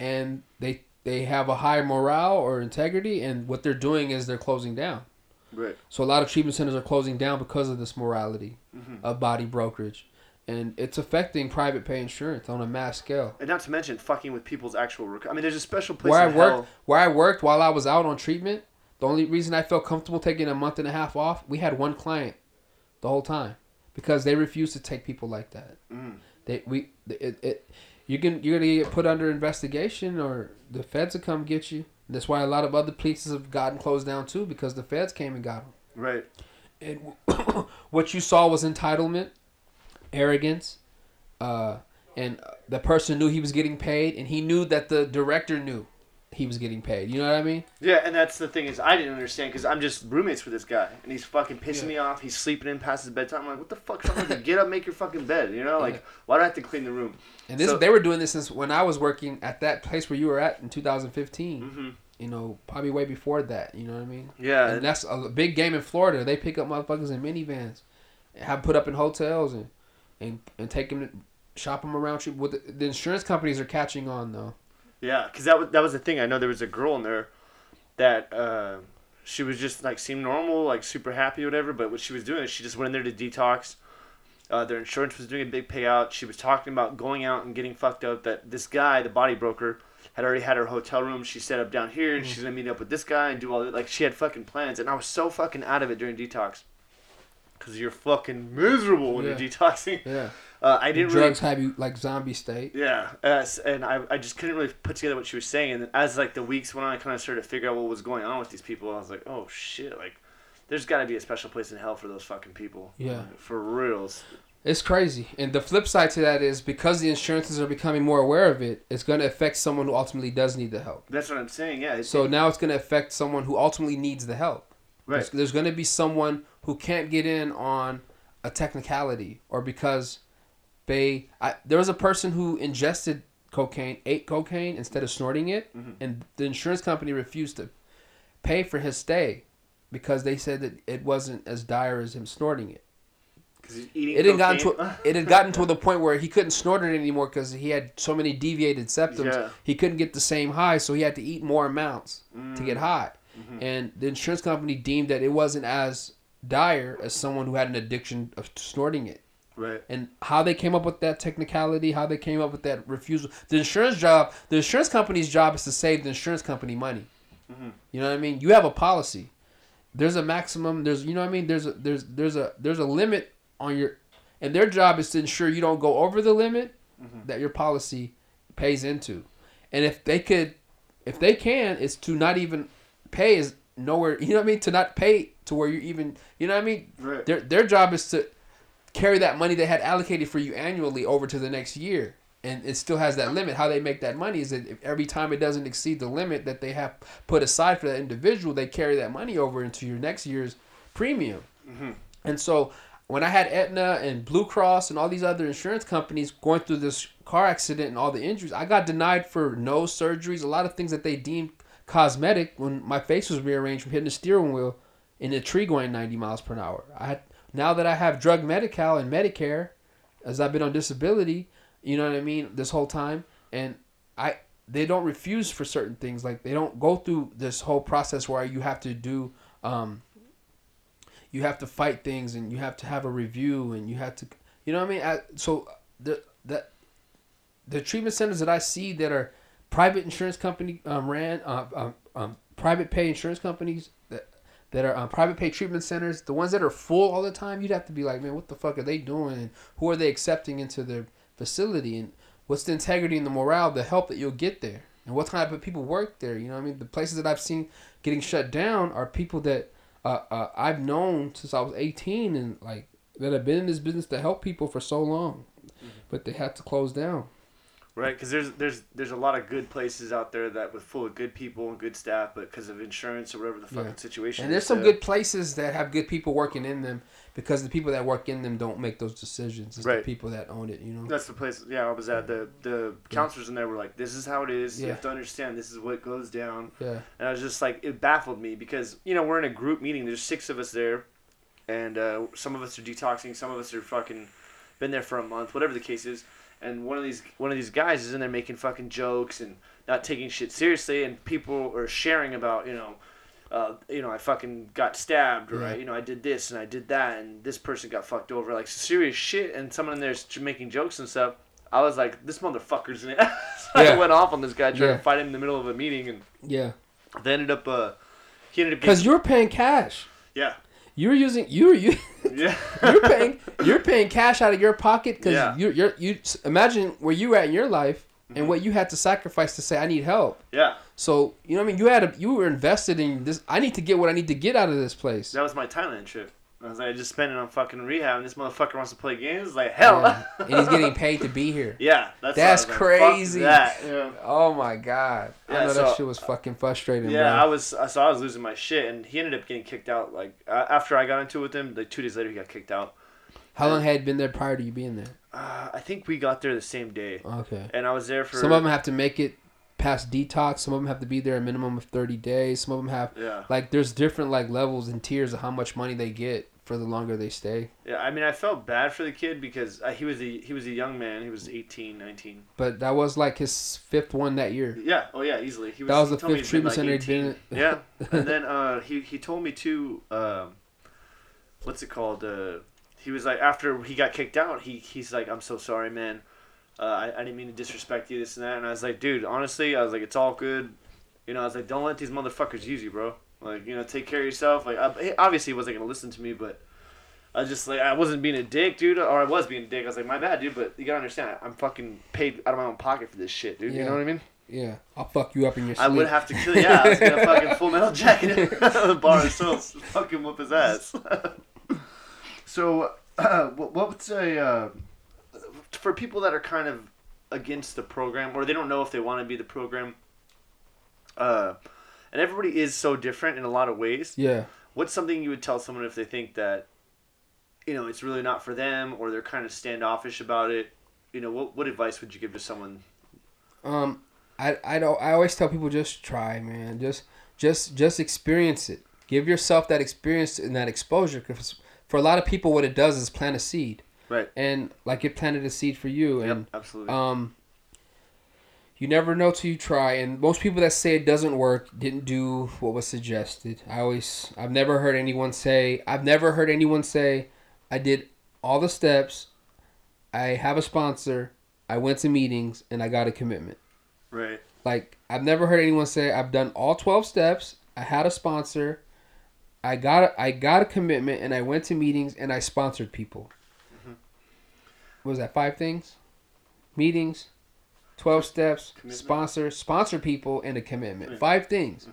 and they they have a high morale or integrity, and what they're doing is they're closing down. Right. So a lot of treatment centers are closing down because of this morality Mm-hmm. of body brokerage, and it's affecting private pay insurance on a mass scale. And not to mention fucking with people's actual. Rec- I mean, there's a special place Where I worked, hell. where I worked while I was out on treatment, the only reason I felt comfortable taking a month and a half off, we had one client the whole time because they refused to take people like that. Mm. They we it, it you can you're gonna get put under investigation or the feds will come get you. That's why a lot of other places have gotten closed down too because the feds came and got them. Right. And what you saw was entitlement, arrogance, uh, and the person knew he was getting paid, and he knew that the director knew he was getting paid. You know what I mean? Yeah, and that's the thing is I didn't understand because I'm just roommates with this guy, and he's fucking pissing Yeah. me off. He's sleeping in past his bedtime. I'm like, what the fuck? Get up, make your fucking bed. You know, like Yeah. why do I have to clean the room? And this So- they were doing this since when I was working at that place where you were at in 2015. Mm-hmm. You know, probably way before that. You know what I mean? Yeah, And that's a big game in Florida. They pick up motherfuckers in minivans, and have put up in hotels and and and take them to shop them around. With the, the insurance companies are catching on though. Yeah, because that was that was the thing. I know there was a girl in there that uh, she was just like seemed normal, like super happy, or whatever. But what she was doing is she just went in there to detox. Uh, their insurance was doing a big payout. She was talking about going out and getting fucked up. That this guy, the body broker, had already had her hotel room. She set up down here, and she's gonna meet up with this guy and do all that. Like she had fucking plans, and I was so fucking out of it during detox. Cause you're fucking miserable when Yeah. you're detoxing. Yeah, Uh, I didn't really drugs have you like zombie state. yeah, as, and I, I just couldn't really put together what she was saying. And as like the weeks went on, I kind of started to figure out what was going on with these people. I was like, oh shit, like there's got to be a special place in hell for those fucking people. Yeah. for reals. It's crazy. And the flip side to that is because the insurances are becoming more aware of it, it's going to affect someone who ultimately does need the help. That's what I'm saying. Yeah. So now it's going to affect someone who ultimately needs the help. right. There's, there's going to be someone who can't get in on a technicality or because they. I, there was a person who ingested cocaine, ate cocaine instead of snorting it, Mhm. and the insurance company refused to pay for his stay because they said that it wasn't as dire as him snorting it. 'Cause he's eating It had gotten to it had gotten to the point where he couldn't snort it anymore because he had so many deviated septums. Yeah. He couldn't get the same high, so he had to eat more amounts to get high. Mm-hmm. And the insurance company deemed that it wasn't as dire as someone who had an addiction of snorting it. Right. And how they came up with that technicality, how they came up with that refusal. The insurance job, the insurance company's job is to save the insurance company money. Mm-hmm. You know what I mean? You have a policy. There's a maximum. There's you know what I mean. There's a there's there's a there's a limit on your, and their job is to ensure you don't go over the limit mm-hmm. that your policy pays into. And if they could, if they can, it's to not even pay is nowhere. You know what I mean? To not pay to where you even. You know what I mean? Right. Their their job is to carry that money they had allocated for you annually over to the next year. And it still has that limit. How they make that money is that every time it doesn't exceed the limit that they have put aside for that individual, they carry that money over into your next year's premium. Mm-hmm. And so when I had Aetna and Blue Cross and all these other insurance companies going through this car accident and all the injuries, I got denied for nose surgeries, a lot of things that they deemed cosmetic when my face was rearranged from hitting the steering wheel in a tree going 90 miles per hour. I had, now that I have drug Medi-Cal and Medicare, as I've been on disability, you know what I mean, this whole time, and I they don't refuse for certain things. Like they don't go through this whole process where you have to do um, you have to fight things and you have to have a review and you have to you know what I mean I, so the the the treatment centers that I see that are private insurance company um, ran uh, um, um, private pay insurance companies that that are um, private pay treatment centers the ones that are full all the time you'd have to be like man what the fuck are they doing? And who are they accepting into their facility? And what's the integrity and the morale the help that you'll get there? And what type of people work there? You know what I mean? The places that I've seen getting shut down are people that uh, uh, I've known since I was 18 and like that have been in this business to help people for so long, but they had to close down. Right, because there's there's there's a lot of good places out there that with full of good people and good staff, but because of insurance or whatever the fucking Yeah. situation. And there's some uh, good places that have good people working in them because the people that work in them don't make those decisions. It's Right. the people that own it, you know. That's the place. Yeah, I was at the the counselors in there were like, "This is how it is. You have to understand. This is what goes down." Yeah. And I was just like, it baffled me because you know we're in a group meeting. There's six of us there, and uh, some of us are detoxing. Some of us are fucking been there for a month, whatever the case is. And one of these one of these guys is in there making fucking jokes and not taking shit seriously. And people are sharing about you know. Uh, you know, I fucking got stabbed, or I, you know, I did this and I did that, and this person got fucked over, like serious shit. And someone in there's making jokes and stuff. I was like, this motherfucker's in it. so I went off on this guy trying Yeah. to fight him in the middle of a meeting, and Yeah. they ended up uh he ended up Because getting, you're paying cash. yeah You're using you're you yeah you're paying you're paying cash out of your pocket because Yeah. you're you're you imagine where you were at in your life Mm-hmm. and what you had to sacrifice to say I need help. yeah So you know what I mean. You had a, you were invested in this. I need to get what I need to get out of this place. that was my Thailand trip. I was like, I just spent it on fucking rehab, and this motherfucker wants to play games. Like hell, Yeah. and he's getting paid to be here. yeah, that's That's I like, crazy. that. Yeah, Oh my god! I know so- that shit was fucking frustrating. yeah. I bro. was so I was losing my shit, and he ended up getting kicked out. Like after I got into it with him, like two days later, he got kicked out. How long had been there prior to you being there? Uh, I think we got there the same day, Okay. and I was there for Some of them have to make it past detox. Some of them have to be there a minimum of thirty days. Some of them have yeah, like there's different like levels and tiers of how much money they get for the longer they stay. yeah. I mean, I felt bad for the kid because uh, he was a he was a young man. He was 18, 19. But that was like his fifth one that year. Yeah. Oh yeah, easily. He was. That was he the fifth treatment center he'd been Yeah, and then uh, he he told me too. Um, what's it called? Uh, he was like after he got kicked out. He he's like, I'm so sorry, man. Uh, I, I didn't mean to disrespect you, this and that. And I was like, dude, honestly, I was like, it's all good. You know, I was like, don't let these motherfuckers use you, bro. Like, you know, take care of yourself. Like, I, obviously he wasn't gonna listen to me, but I just like, I wasn't being a dick, dude, or I was being a dick. I was like, my bad, dude, but you gotta understand, I'm fucking paid out of my own pocket for this shit, dude. You know what I mean? Yeah, I'll fuck you up in your sleep. I would have to kill. Yeah, I was gonna fucking full metal jacket him, bar of souls, fucking whoop his ass. so, uh, what, what's a uh, for people that are kind of against the program or they don't know if they want to be the program? Uh, and everybody is so different in a lot of ways. Yeah. What's something you would tell someone if they think that, you know, it's really not for them or they're kind of standoffish about it? You know, what what advice would you give to someone? Um, I I don't. I always tell people just try, man. Just just just experience it. Give yourself that experience and that exposure. Because for a lot of people, what it does is plant a seed, Right. and like it planted a seed for you, Yep. and Absolutely. um, you never know till you try. And most people that say it doesn't work didn't do what was suggested. I always, I've never heard anyone say, I've never heard anyone say, I did all the steps, I have a sponsor, I went to meetings, and I got a commitment. right. Like I've never heard anyone say I've done all 12 steps, I had a sponsor, I got a, I got a commitment and I went to meetings and I sponsored people. Mm-hmm. What was that five things? Meetings, 12 steps, Commitment. sponsor, sponsor people and a commitment. Yeah. Five things.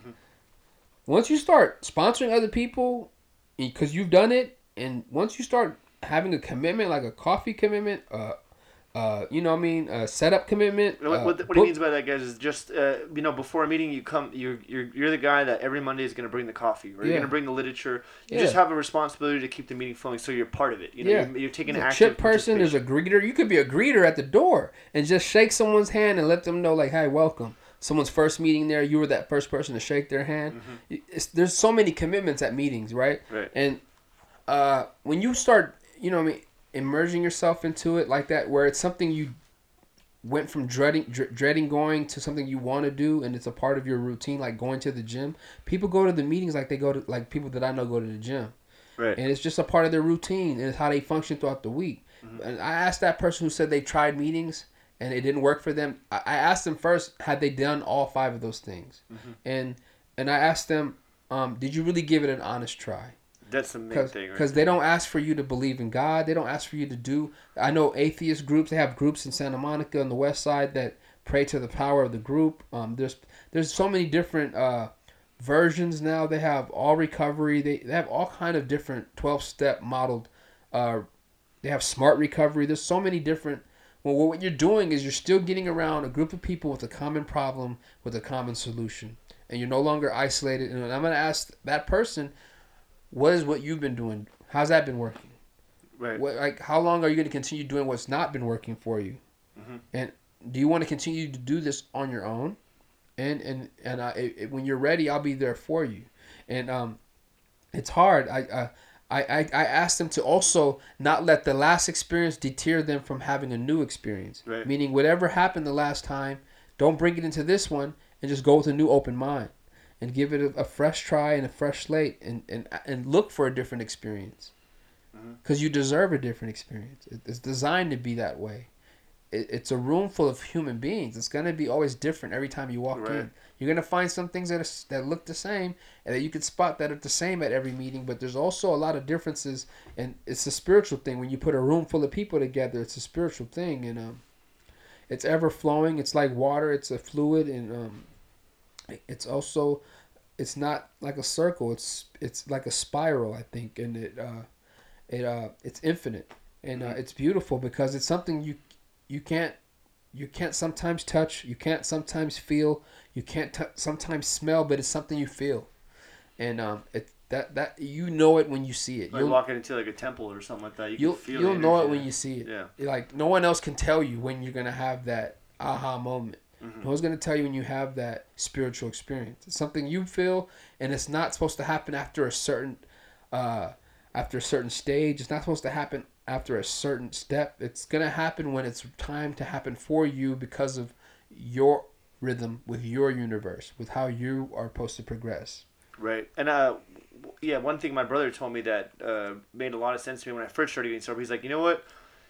Once you start sponsoring other people because you've done it and once you start having a commitment like a coffee commitment, uh uh, you know what I mean, a setup commitment. What, uh, what, what he means by that, guys, is just uh, you know before a meeting, you come, you're you're, you're the guy that every Monday is going to bring the coffee, or you're going to bring the literature. You Yeah. just have a responsibility to keep the meeting flowing, so you're part of it. You know, Yeah. you're, you're taking There's a active chip person is a greeter. You could be a greeter at the door and just shake someone's hand and let them know, like, "Hi, welcome." Someone's first meeting there, you were that first person to shake their hand. It's, there's so many commitments at meetings, right? Right. And uh, when you start, you know, what I mean, immersing yourself into it like that, where it's something you went from dreading dr- dreading going to something you want to do and it's a part of your routine like going to the gym people go to the meetings like they go to like people that i know go to the gym Right. and it's just a part of their routine and it's how they function throughout the week. And I asked that person who said they tried meetings and it didn't work for them. I I asked them first, had they done all five of those things, and and I asked them, um, did you really give it an honest try? That's the main Because thing, right? they don't ask for you to believe in God. They don't ask for you to do. I know atheist groups. They have groups in Santa Monica on the west side that pray to the power of the group. Um, there's there's so many different uh, versions now. They have all recovery. They, they have all kind of different twelve step modeled. Uh, they have smart recovery. There's so many different. Well, what you're doing is you're still getting around a group of people with a common problem with a common solution, and you're no longer isolated. And I'm gonna ask that person, what is what you've been doing? How's that been working? right. What, like, how long are you going to continue doing what's not been working for you? Mhm. And do you want to continue to do this on your own? And and and I, it, it- when you're ready, I'll be there for you. And um, it's hard. I uh, I I I asked them to also not let the last experience deter them from having a new experience. Right. Meaning, whatever happened the last time, don't bring it into this one, and just go with a new open mind, and give it a, a fresh try and a fresh slate, and and and look for a different experience because you deserve a different experience. It's designed to be that way. It's a room full of human beings. It's gonna be always different every time you walk Right. in. You're gonna find some things that are, that look the same and that you can spot that are the same at every meeting. But there's also a lot of differences, and it's a spiritual thing. When you put a room full of people together, it's a spiritual thing, and um, it's ever flowing. It's like water. It's a fluid, and um, it's also it's not like a circle. It's it's like a spiral, I think, and it uh, it uh, it's infinite and uh, it's beautiful because it's something you you can't you can't sometimes touch, you can't sometimes feel, you can't t- sometimes smell, but it's something you feel, and um, it that that you know it when you see it. Like You'll walking into like a temple or something like that. You you'll can feel you'll know it when you see it. Yeah. Like no one else can tell you when you're gonna have that aha moment. Mhm. No one's gonna tell you when you have that spiritual experience. It's something you feel, and it's not supposed to happen after a certain, uh, after a certain stage. It's not supposed to happen after a certain step. It's gonna happen when it's time to happen for you because of your rhythm with your universe, with how you are supposed to progress. Right. And uh, yeah, one thing my brother told me that uh, made a lot of sense to me when I first started getting sober. He's like, you know what?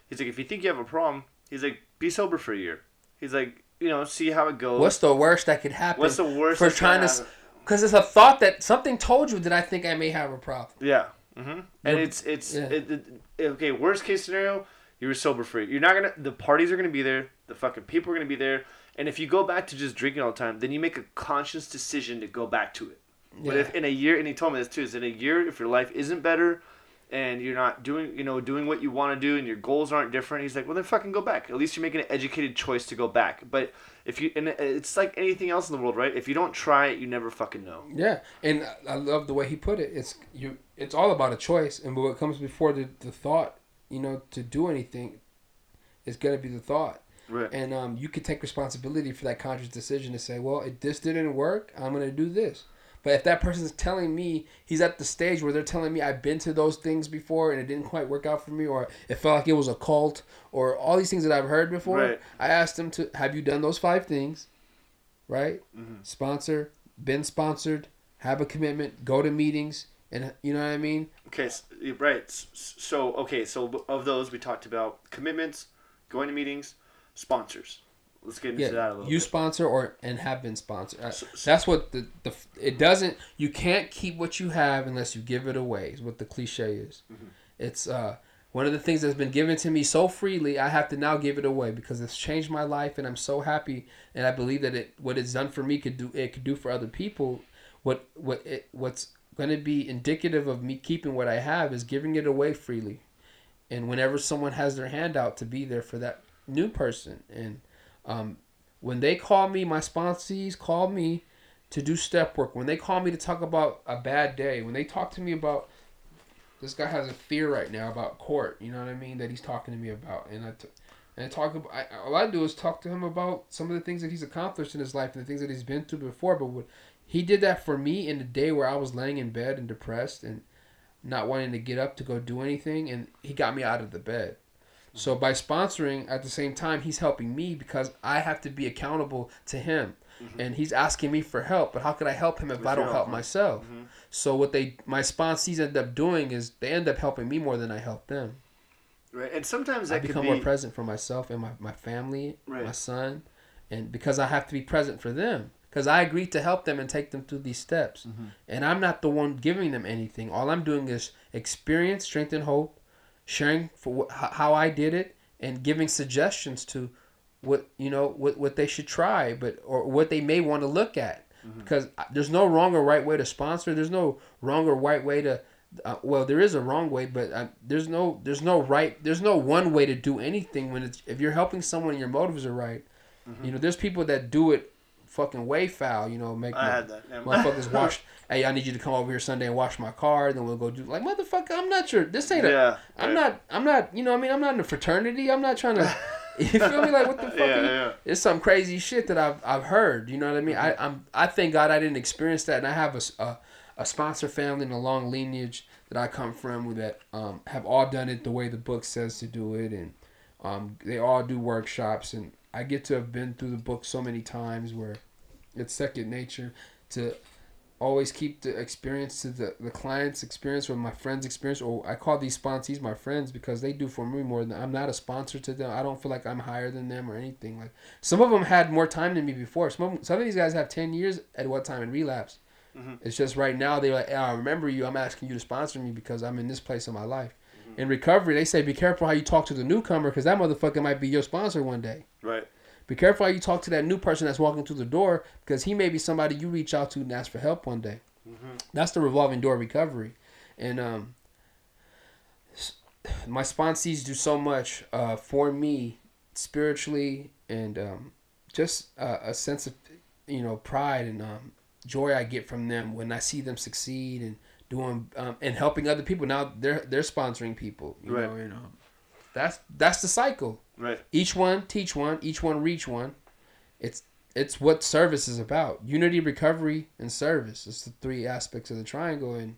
He's like, if you think you have a problem, he's like, be sober for a year. He's like, you know, see how it goes. What's the worst that could happen? What's the worst for trying gonna? Because it's a thought that something told you that I think I may have a problem. Yeah. Mm-hmm. And it's it's yeah. it, it, okay. Worst case scenario, you're sober free. You're not gonna. The parties are gonna be there. The fucking people are gonna be there. And if you go back to just drinking all the time, then you make a conscious decision to go back to it. But if in a year, and he told me this too, is in a year, if your life isn't better, and you're not doing, you know, doing what you want to do, and your goals aren't different, he's like, well, then fucking go back. At least you're making an educated choice to go back. But if you, and it's like anything else in the world, right? If you don't try it, you never fucking know. Yeah, and I love the way he put it. It's you. It's all about a choice, and what comes before the, the thought, you know, to do anything, is gonna be the thought. Right. And um, you could take responsibility for that conscious decision to say, well, if this didn't work, I'm gonna do this. But if that person's telling me he's at the stage where they're telling me I've been to those things before and it didn't quite work out for me, or it felt like it was a cult, or all these things that I've heard before, Right. I asked them to have you done those five things, right? Mm-hmm. Sponsor, been sponsored, have a commitment, go to meetings, and you know what I mean. Okay, right. So, okay, so of those we talked about commitments, going to meetings, sponsors. Let's get into that a Yeah, little you bit. sponsor or and have been sponsored. Uh, So- so- That's what the the it doesn't. You can't keep what you have unless you give it away. Is what the cliche is. Mm-hmm. It's uh one of the things that's been given to me so freely. I have to now give it away because it's changed my life, and I'm so happy. And I believe that it what it's done for me could do it could do for other people. What what it what's going to be indicative of me keeping what I have is giving it away freely. And whenever someone has their hand out to be there for that new person and um, when they call me, my sponsees call me to do step work. When they call me to talk about a bad day, when they talk to me about this guy has a fear right now about court, you know what I mean, that he's talking to me about, and I, t- and I talk about, I, all I do is talk to him about some of the things that he's accomplished in his life and the things that he's been through before. But what, he did that for me in the day where I was laying in bed and depressed and not wanting to get up to go do anything, and he got me out of the bed. So by sponsoring at the same time, he's helping me because I have to be accountable to him, and he's asking me for help. But how could I help him if With I don't help help. myself? Mhm. So what they my sponsees end up doing is they end up helping me more than I help them. Right, and sometimes I become be more present for myself and my, my family, Right. my son, and because I have to be present for them. Because I agreed to help them and take them through these steps. Mm-hmm. And I'm not the one giving them anything. All I'm doing is experience, strength, and hope, sharing for wh- how I did it, and giving suggestions to what you know what, what they should try, but or what they may want to look at. Mm-hmm. Because there's no wrong or right way to sponsor. There's no wrong or right way to. Uh, well, there is a wrong way, but uh, there's no there's no right there's no one way to do anything when it's if you're helping someone and your motives are right. Mm-hmm. You know, there's people that do it fucking way foul. You know, make I had that. yeah. motherfuckers wash. hey, I need you to come over here Sunday and wash my car. Then we'll go do like motherfucker. I'm not your. This ain't a. yeah, I'm right. not. I'm not. You know. I mean, I'm not in a fraternity. I'm not trying to. You feel me? Like what the fuck? Yeah, yeah. It's some crazy shit that I've I've heard. You know what I mean? I I'm I thank God I didn't experience that, and I have a a sponsor family and a long lineage that I come from that um have all done it the way the book says to do it, and um they all do workshops, and I get to have been through the book so many times where it's second nature to always keep the experience to the, the client's experience or my friend's experience or I call these sponsees my friends because they do for me more than I'm not a sponsor to them. I don't feel like I'm higher than them or anything. Like some of them had more time than me before. Some of, some of these guys have 10 years at what time in relapse. Mhm. It's just right now they're like, "Yeah, I remember you. I'm asking you to sponsor me because I'm in this place in my life. In recovery, they say be careful how you talk to the newcomer because that motherfucker might be your sponsor one day. right. Be careful how you talk to that new person that's walking through the door because he may be somebody you reach out to and ask for help one day. That's the revolving door recovery. And um, my sponsees do so much uh, for me spiritually and um, just uh, a sense of, you know, pride and um, joy I get from them when I see them succeed and doing um, and helping other people. Now they're they're sponsoring people, you Right. know, and um, that's that's the cycle Right. each one teach one each one reach one it's it's what service is about unity recovery and service it's the three aspects of the triangle and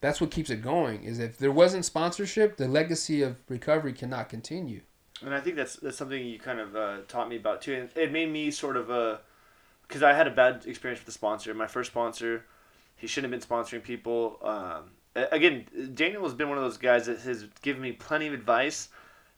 that's what keeps it going is if there wasn't sponsorship the legacy of recovery cannot continue And I think that's that's something you kind of uh, taught me about too. And it made me sort of uh, because I had a bad experience with the sponsor. My first sponsor, he shouldn't have been sponsoring people. Um, again, Daniel has been one of those guys that has given me plenty of advice,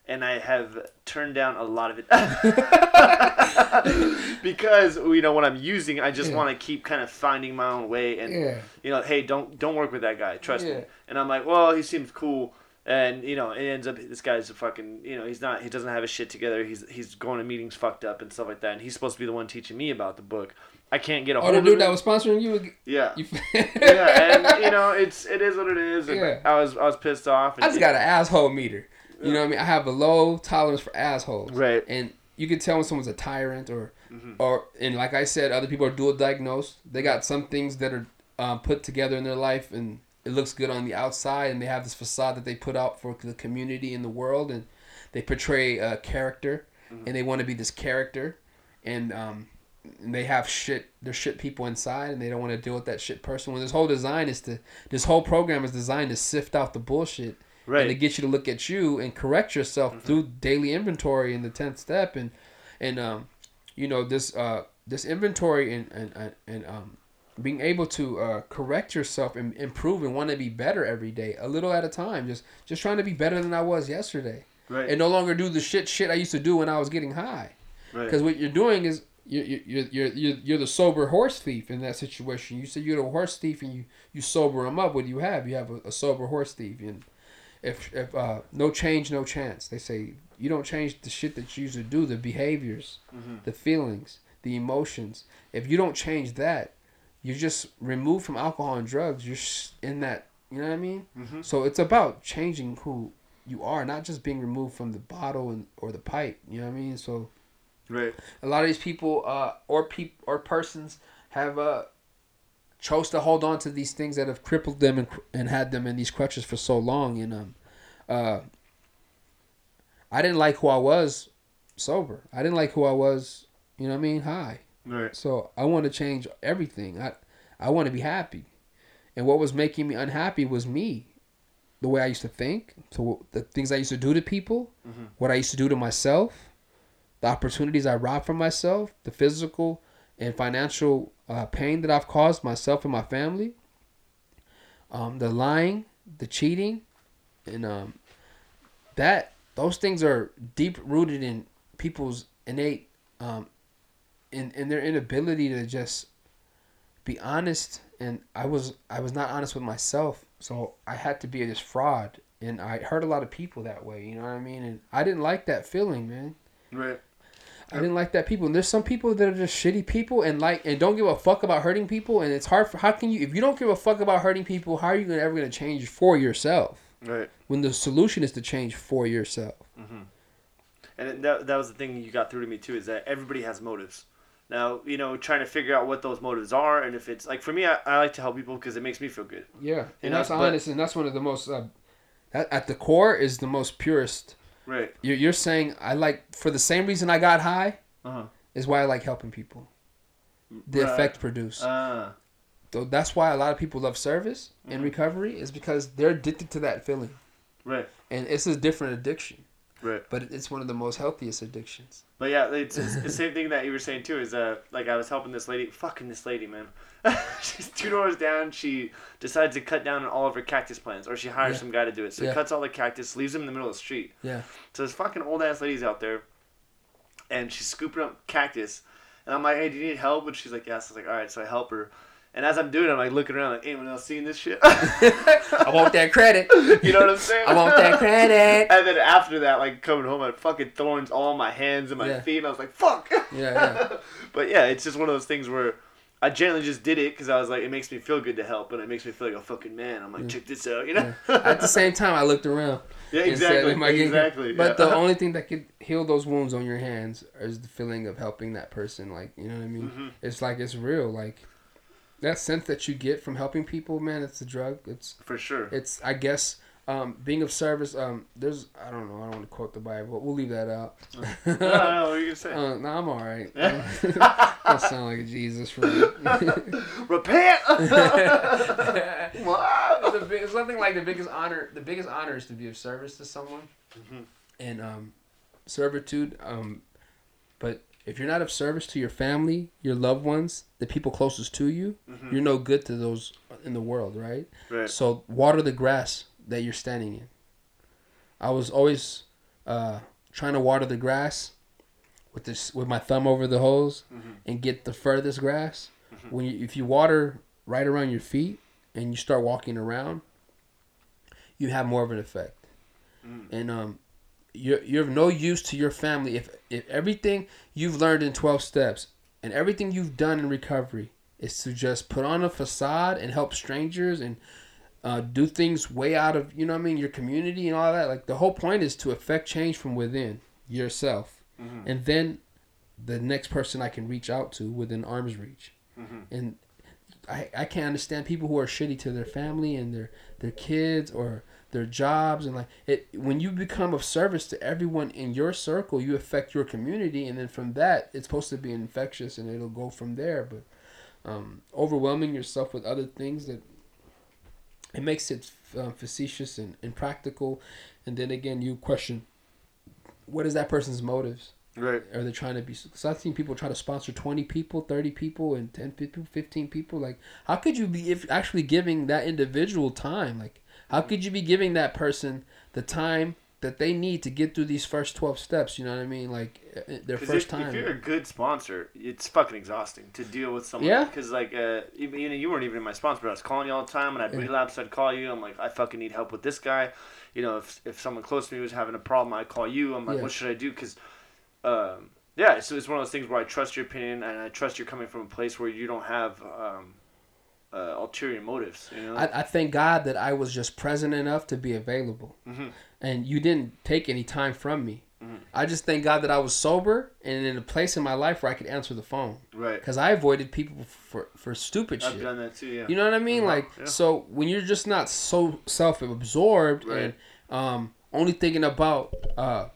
and I have turned down a lot of it because you know when I'm using, I just Yeah. want to keep kind of finding my own way and yeah you know, hey, don't don't work with that guy. Trust Yeah. me. And I'm like, well, he seems cool. And you know, it ends up this guy's a fucking you know he's not he doesn't have his shit together. He's he's going to meetings fucked up and stuff like that. And he's supposed to be the one teaching me about the book. I can't get a oh hold the of dude that was sponsoring you, yeah. you yeah, and you know it's it is what it is. Yeah. I was I was pissed off. And I just got an asshole meter. You know what I mean? I have a low tolerance for assholes. Right. And you can tell when someone's a tyrant or Mhm. or and like I said, other people are dual diagnosed. They got some things that are um, put together in their life and it looks good on the outside and they have this facade that they put out for the community and the world and they portray a character and they want to be this character and um, and they have shit they're shit people inside and they don't want to deal with that shit person when this whole design is to this whole program is designed to sift out the bullshit Right. and to get you to look at you and correct yourself through daily inventory in the 10th step and and um you know this uh this inventory and and and, um being able to uh, correct yourself and improve and want to be better every day a little at a time just just trying to be better than i was yesterday Right. and no longer do the shit shit i used to do when i was getting high right. because what you're doing is you're, you're, you're, you're, you're the sober horse thief in that situation. You say you're the horse thief and you, you sober him up. What do you have? You have a, a sober horse thief. And if, if uh, no change, no chance. They say you don't change the shit that you used to do, the behaviors, the feelings, the emotions. If you don't change that, you're just removed from alcohol and drugs. You're in that, you know what I mean? So it's about changing who you are, not just being removed from the bottle and or the pipe. You know what I mean? So right. a lot of these people uh, or peop- or persons have uh, chose to hold on to these things that have crippled them and, and had them in these crutches for so long and um uh I didn't like who I was sober. I didn't like who I was, you know what I mean, high. Right. So I want to change everything. I I want to be happy. And what was making me unhappy was me. The way I used to think, so the things I used to do to people, what I used to do to myself, the opportunities I robbed from myself, the physical and financial uh, pain that I've caused myself and my family, um, the lying, the cheating, and um, that those things are deep rooted in people's innate um, in, in their inability to just be honest. And I was I was not honest with myself. So I had to be this fraud. And I hurt a lot of people that way you know what I mean? And I didn't like that feeling man. Right. I didn't like that people and there's some people that are just shitty people and like and don't give a fuck about hurting people and it's hard for how can you if you don't give a fuck about hurting people how are you gonna, ever gonna change for yourself Right. when the solution is to change for yourself And that, that was the thing you got through to me too is that everybody has motives. Now, you know, trying to figure out what those motives are and if it's like for me, I, I like to help people because it makes me feel good. yeah You and know, that's but- honest and that's one of the most uh, at, at the core is the most purest Right. You're, you're saying I like for the same reason I got high Uh huh. is why I like helping people. The Right. effect produced. Uh, so that's why a lot of people love service and Mm-hmm. recovery is because they're addicted to that feeling, right. and it's a different addiction, Right. but it's one of the most healthiest addictions. But yeah, it's, it's the same thing that you were saying too. Is uh, like I was helping this lady, fucking this lady, man. She's two doors down. She decides to cut down on all of her cactus plants, or she hires Yeah. some guy to do it. So Yeah. cuts all the cactus, leaves them in the middle of the street. Yeah. So this fucking old ass lady's out there, and she's scooping up cactus, and I'm like, "Hey, do you need help?" And she's like, "Yes." I was like, "All right." So I help her, and as I'm doing, it, I'm like looking around, like, "Anyone else seeing this shit?" I want that credit. you know what I'm saying? I want that credit. And then after that, like coming home, I had fucking thorns all on my hands and my Yeah. feet, and I was like, "Fuck." Yeah, yeah. but yeah, it's just one of those things where I generally just did it because I was like, it makes me feel good to help, and it makes me feel like a fucking man. I'm like, check this out, you know? At the same time, I looked around. yeah, and said, exactly, "Am getting-" exactly. But the only thing that could heal those wounds on your hands is the feeling of helping that person. Like you know what I mean? Mm-hmm. It's like it's real. Like that sense that you get from helping people, man. It's a drug. It's for sure. it's I guess um, being of service. Um, there's I don't know. I don't want to quote the Bible. but We'll leave that out. I don't know what are you gonna say? Uh, no, I'm all right. I sound like a Jesus friend. Repent. it's, a big, it's nothing like the biggest honor. The biggest honor is to be of service to someone, and um, servitude. Um, but if you're not of service to your family, your loved ones, the people closest to you, you're no good to those in the world, right? right. So water the grass that you're standing in. I was always uh, trying to water the grass with this with my thumb over the hose and get the furthest grass. When you, if you water right around your feet and you start walking around, you have more of an effect. And um, you're you're of no use to your family if if everything you've learned in twelve steps and everything you've done in recovery is to just put on a facade and help strangers and uh, do things way out of you know what I mean your community and all that. Like the whole point is to affect change from within yourself, and then the next person I can reach out to within arm's reach. And I, I can't understand people who are shitty to their family and their their kids or their jobs and like it when you become of service to everyone in your circle you affect your community and then from that it's supposed to be infectious and it'll go from there. But um, overwhelming yourself with other things that it makes it uh, facetious and impractical and then again you question what is that person's motives? Right. are they trying to be because i've seen people try to sponsor 20 people 30 people and 10 people 15 people. Like how could you be if actually giving that individual time? Like how could you be giving that person the time that they need to get through these first 12 steps you know what i mean like uh, their first if, time if you're a good sponsor, it's fucking exhausting to deal with someone. Yeah. Because like, uh, you know, you weren't even my sponsor, but I was calling you all the time, and I'd relapse. I'd call you. I'm like, I fucking need help with this guy. You know, if if someone close to me was having a problem, I'd call you. I'm like, Yeah. what should I do? Because, um, yeah, so it's one of those things where I trust your opinion, and I trust you're coming from a place where you don't have um, uh, ulterior motives. You know. I, I thank God that I was just present enough to be available, Mhm. and you didn't take any time from me. Mhm. I just thank God that I was sober and in a place in my life where I could answer the phone right. because I avoided people for for stupid shit. I've done that too. Yeah. You know what I mean? Uh-huh, Like yeah. so when you're just not so self-absorbed Right. and um only thinking about uh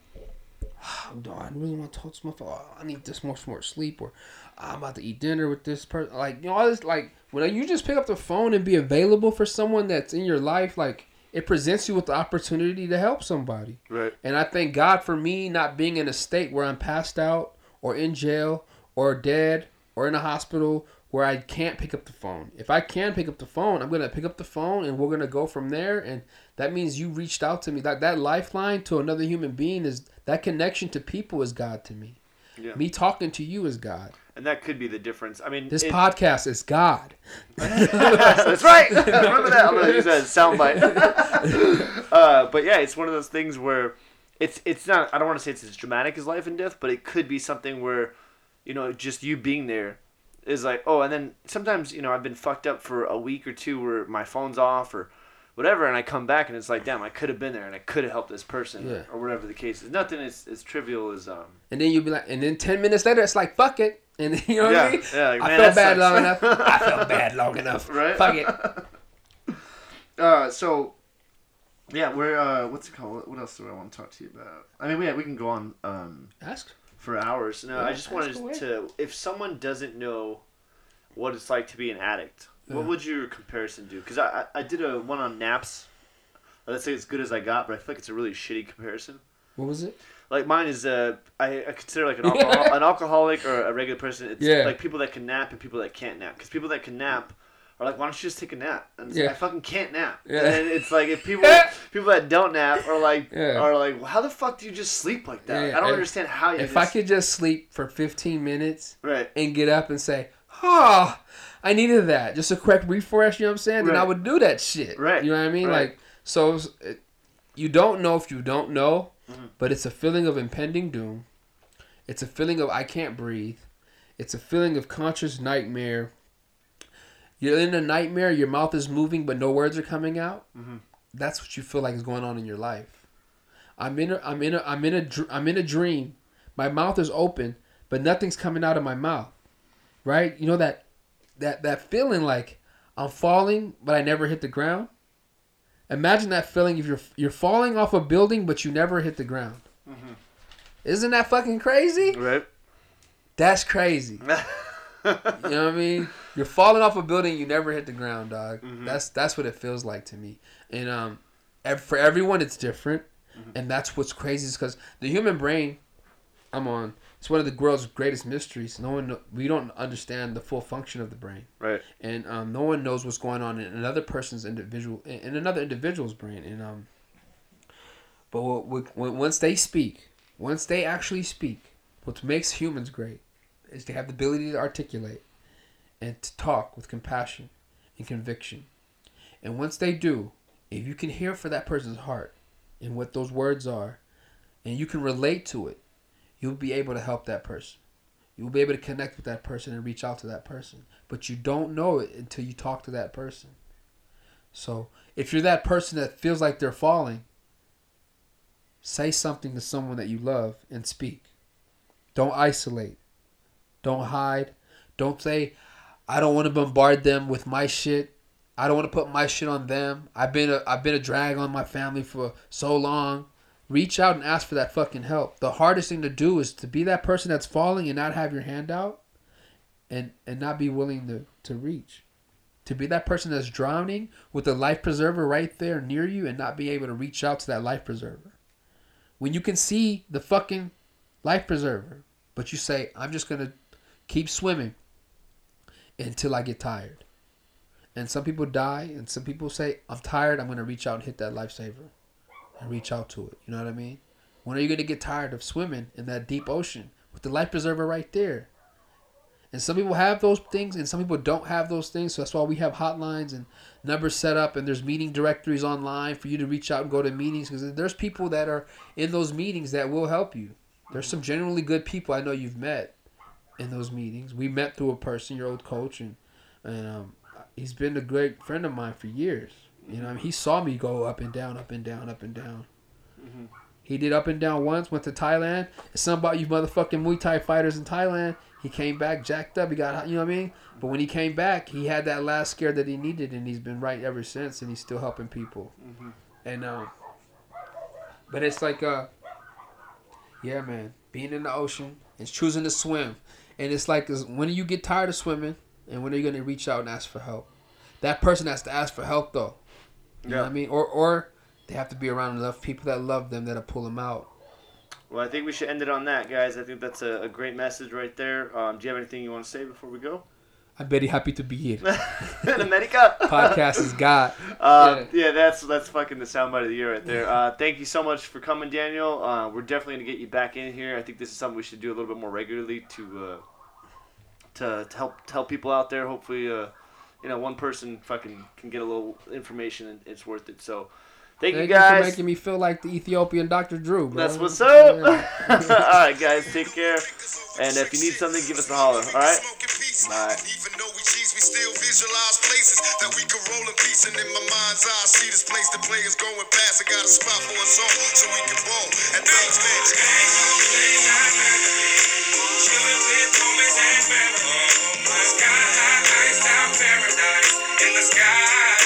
do I really want to talk to my phone? Oh, I need this much more sleep or I'm about to eat dinner with this person. Like you know, all this like when you just pick up the phone and be available for someone that's in your life, like it presents you with the opportunity to help somebody. Right. And I thank God for me not being in a state where I'm passed out or in jail or dead or in a hospital where I can't pick up the phone. If I can pick up the phone, I'm gonna pick up the phone and we're gonna go from there. And that means you reached out to me. That that lifeline to another human being is that connection to people is God to me. Yeah. Me talking to you is God. And that could be the difference. I mean, This it- podcast is God. That's right. Remember that. I'm gonna use that as a soundbite. uh, but yeah, it's one of those things where it's it's not. I don't want to say it's as dramatic as life and death, but it could be something where, you know, just you being there is like, oh, and then sometimes you know I've been fucked up for a week or two where my phone's off or whatever, and I come back and it's like, damn, I could have been there and I could have helped this person Yeah. or whatever the case is. Nothing is as trivial as um. And then you'll be like, and then ten minutes later, it's like, fuck it. And you know what Yeah, I mean? yeah, like, I man, felt bad sucks. long enough. I felt bad long enough. Right. Fuck it. Uh, so yeah, we're uh, what's it called? What else do I want to talk to you about? I mean, we we can go on um Ask. for hours. No, Yeah, I just wanted away. to. If someone doesn't know what it's like to be an addict, what would your comparison do? Because I, I I did a one on naps. Let's say as good as I got, but I feel like it's a really shitty comparison. What was it? Like mine is uh, I, I consider like an, alcohol, an alcoholic or a regular person. It's Yeah. like people that can nap and people that can't nap. Because people that can nap are like, why don't you just take a nap? And Yeah. like, I fucking can't nap. Yeah. And it's like if people people that don't nap are like Yeah. are like, well, how the fuck do you just sleep like that? I don't if- understand how you. If just, I could just sleep for 15 minutes right. and get up and say, oh, I needed that. Just a quick refresh, you know what I'm saying? Then I would do that shit. Right, You know what I mean? right. Like, so it, you don't know if you don't know, Mm-hmm. but it's a feeling of impending doom. It's a feeling of I can't breathe. It's a feeling of conscious nightmare. You're in a nightmare, your mouth is moving, but no words are coming out. Mhm. That's what you feel like is going on in your life. I'm in a, I'm in a, I'm in a, I'm in a dream. My mouth is open, but nothing's coming out of my mouth. Right? You know that, that, that feeling like I'm falling, but I never hit the ground. Imagine that feeling if you're you're falling off a building, but you never hit the ground. Mm-hmm. Isn't that fucking crazy? Right. That's crazy. You know what I mean? You're falling off a building, you never hit the ground, dog. Mhm. That's that's what it feels like to me. And um, for everyone, it's different, and that's what's crazy is because the human brain, I'm on. It's one of the world's greatest mysteries. No one, we don't understand the full function of the brain, right. and um, no one knows what's going on in another person's individual, in another individual's brain. And um, but what, what, once they speak, once they actually speak, what makes humans great is they have the ability to articulate and to talk with compassion and conviction. And once they do, if you can hear for that person's heart and what those words are, and you can relate to it, you'll be able to help that person. You'll be able to connect with that person and reach out to that person. But you don't know it until you talk to that person. So if you're that person that feels like they're falling, say something to someone that you love and speak. Don't isolate. Don't hide. Don't say, I don't want to bombard them with my shit. I don't want to put my shit on them. I've been a I've been a drag on my family for so long. Reach out and ask for that fucking help. The hardest thing to do is to be that person that's falling and not have your hand out and and not be willing to to reach. To be that person that's drowning with a life preserver right there near you and not be able to reach out to that life preserver. When you can see the fucking life preserver, but you say, I'm just going to keep swimming until I get tired. And some people die, and some people say, I'm tired, I'm going to reach out and hit that lifesaver and reach out to it. You know what I mean? When are you going to get tired of swimming in that deep ocean with the life preserver right there? And some people have those things, and some people don't have those things. So that's why we have hotlines and numbers set up, and there's meeting directories online for you to reach out and go to meetings. Because there's people that are in those meetings that will help you. There's some genuinely good people I know you've met in those meetings. We met through a person, your old coach, and and um, he's been a great friend of mine for years. You know, I mean, he saw me go up and down, up and down, up and down. Mm-hmm. He did up and down once. Went to Thailand. Some about you motherfucking Muay Thai fighters in Thailand. He came back jacked up. He got, you know what I mean? But when he came back, he had that last scare that he needed, and he's been right ever since, and he's still helping people. Mm-hmm. And um, but it's like uh, yeah, man, being in the ocean and choosing to swim, and it's like is when do you get tired of swimming, and when are you gonna reach out and ask for help? That person has to ask for help though. You know Yeah. what I mean? Or or they have to be around enough people that love them that'll pull them out. Well, I think we should end it on that, guys. I think that's a, a great message right there. Um, do you have anything you want to say before we go? I'm very happy to be here. in America. Podcast is God. Uh, yeah. that's that's fucking the soundbite of the year right there. Uh, thank you so much for coming, Daniel. Uh, we're definitely gonna get you back in here. I think this is something we should do a little bit more regularly to uh, to, to help to help people out there. Hopefully, uh, you know, one person fucking can get a little information and it's worth it. So thank, thank you guys. You for making me feel like the Ethiopian Dr. Drew, bro. That's what's up. Yeah. all right, guys, take care. And if you need something, give us a holler. All right. All right. Even though we cheese, we still visualize places that we can roll in peace. And in my mind's eye, I see this place the players going past. I got a spot for us all so we can ball And things, man. Chilling with homies and family. Sky high in the sky.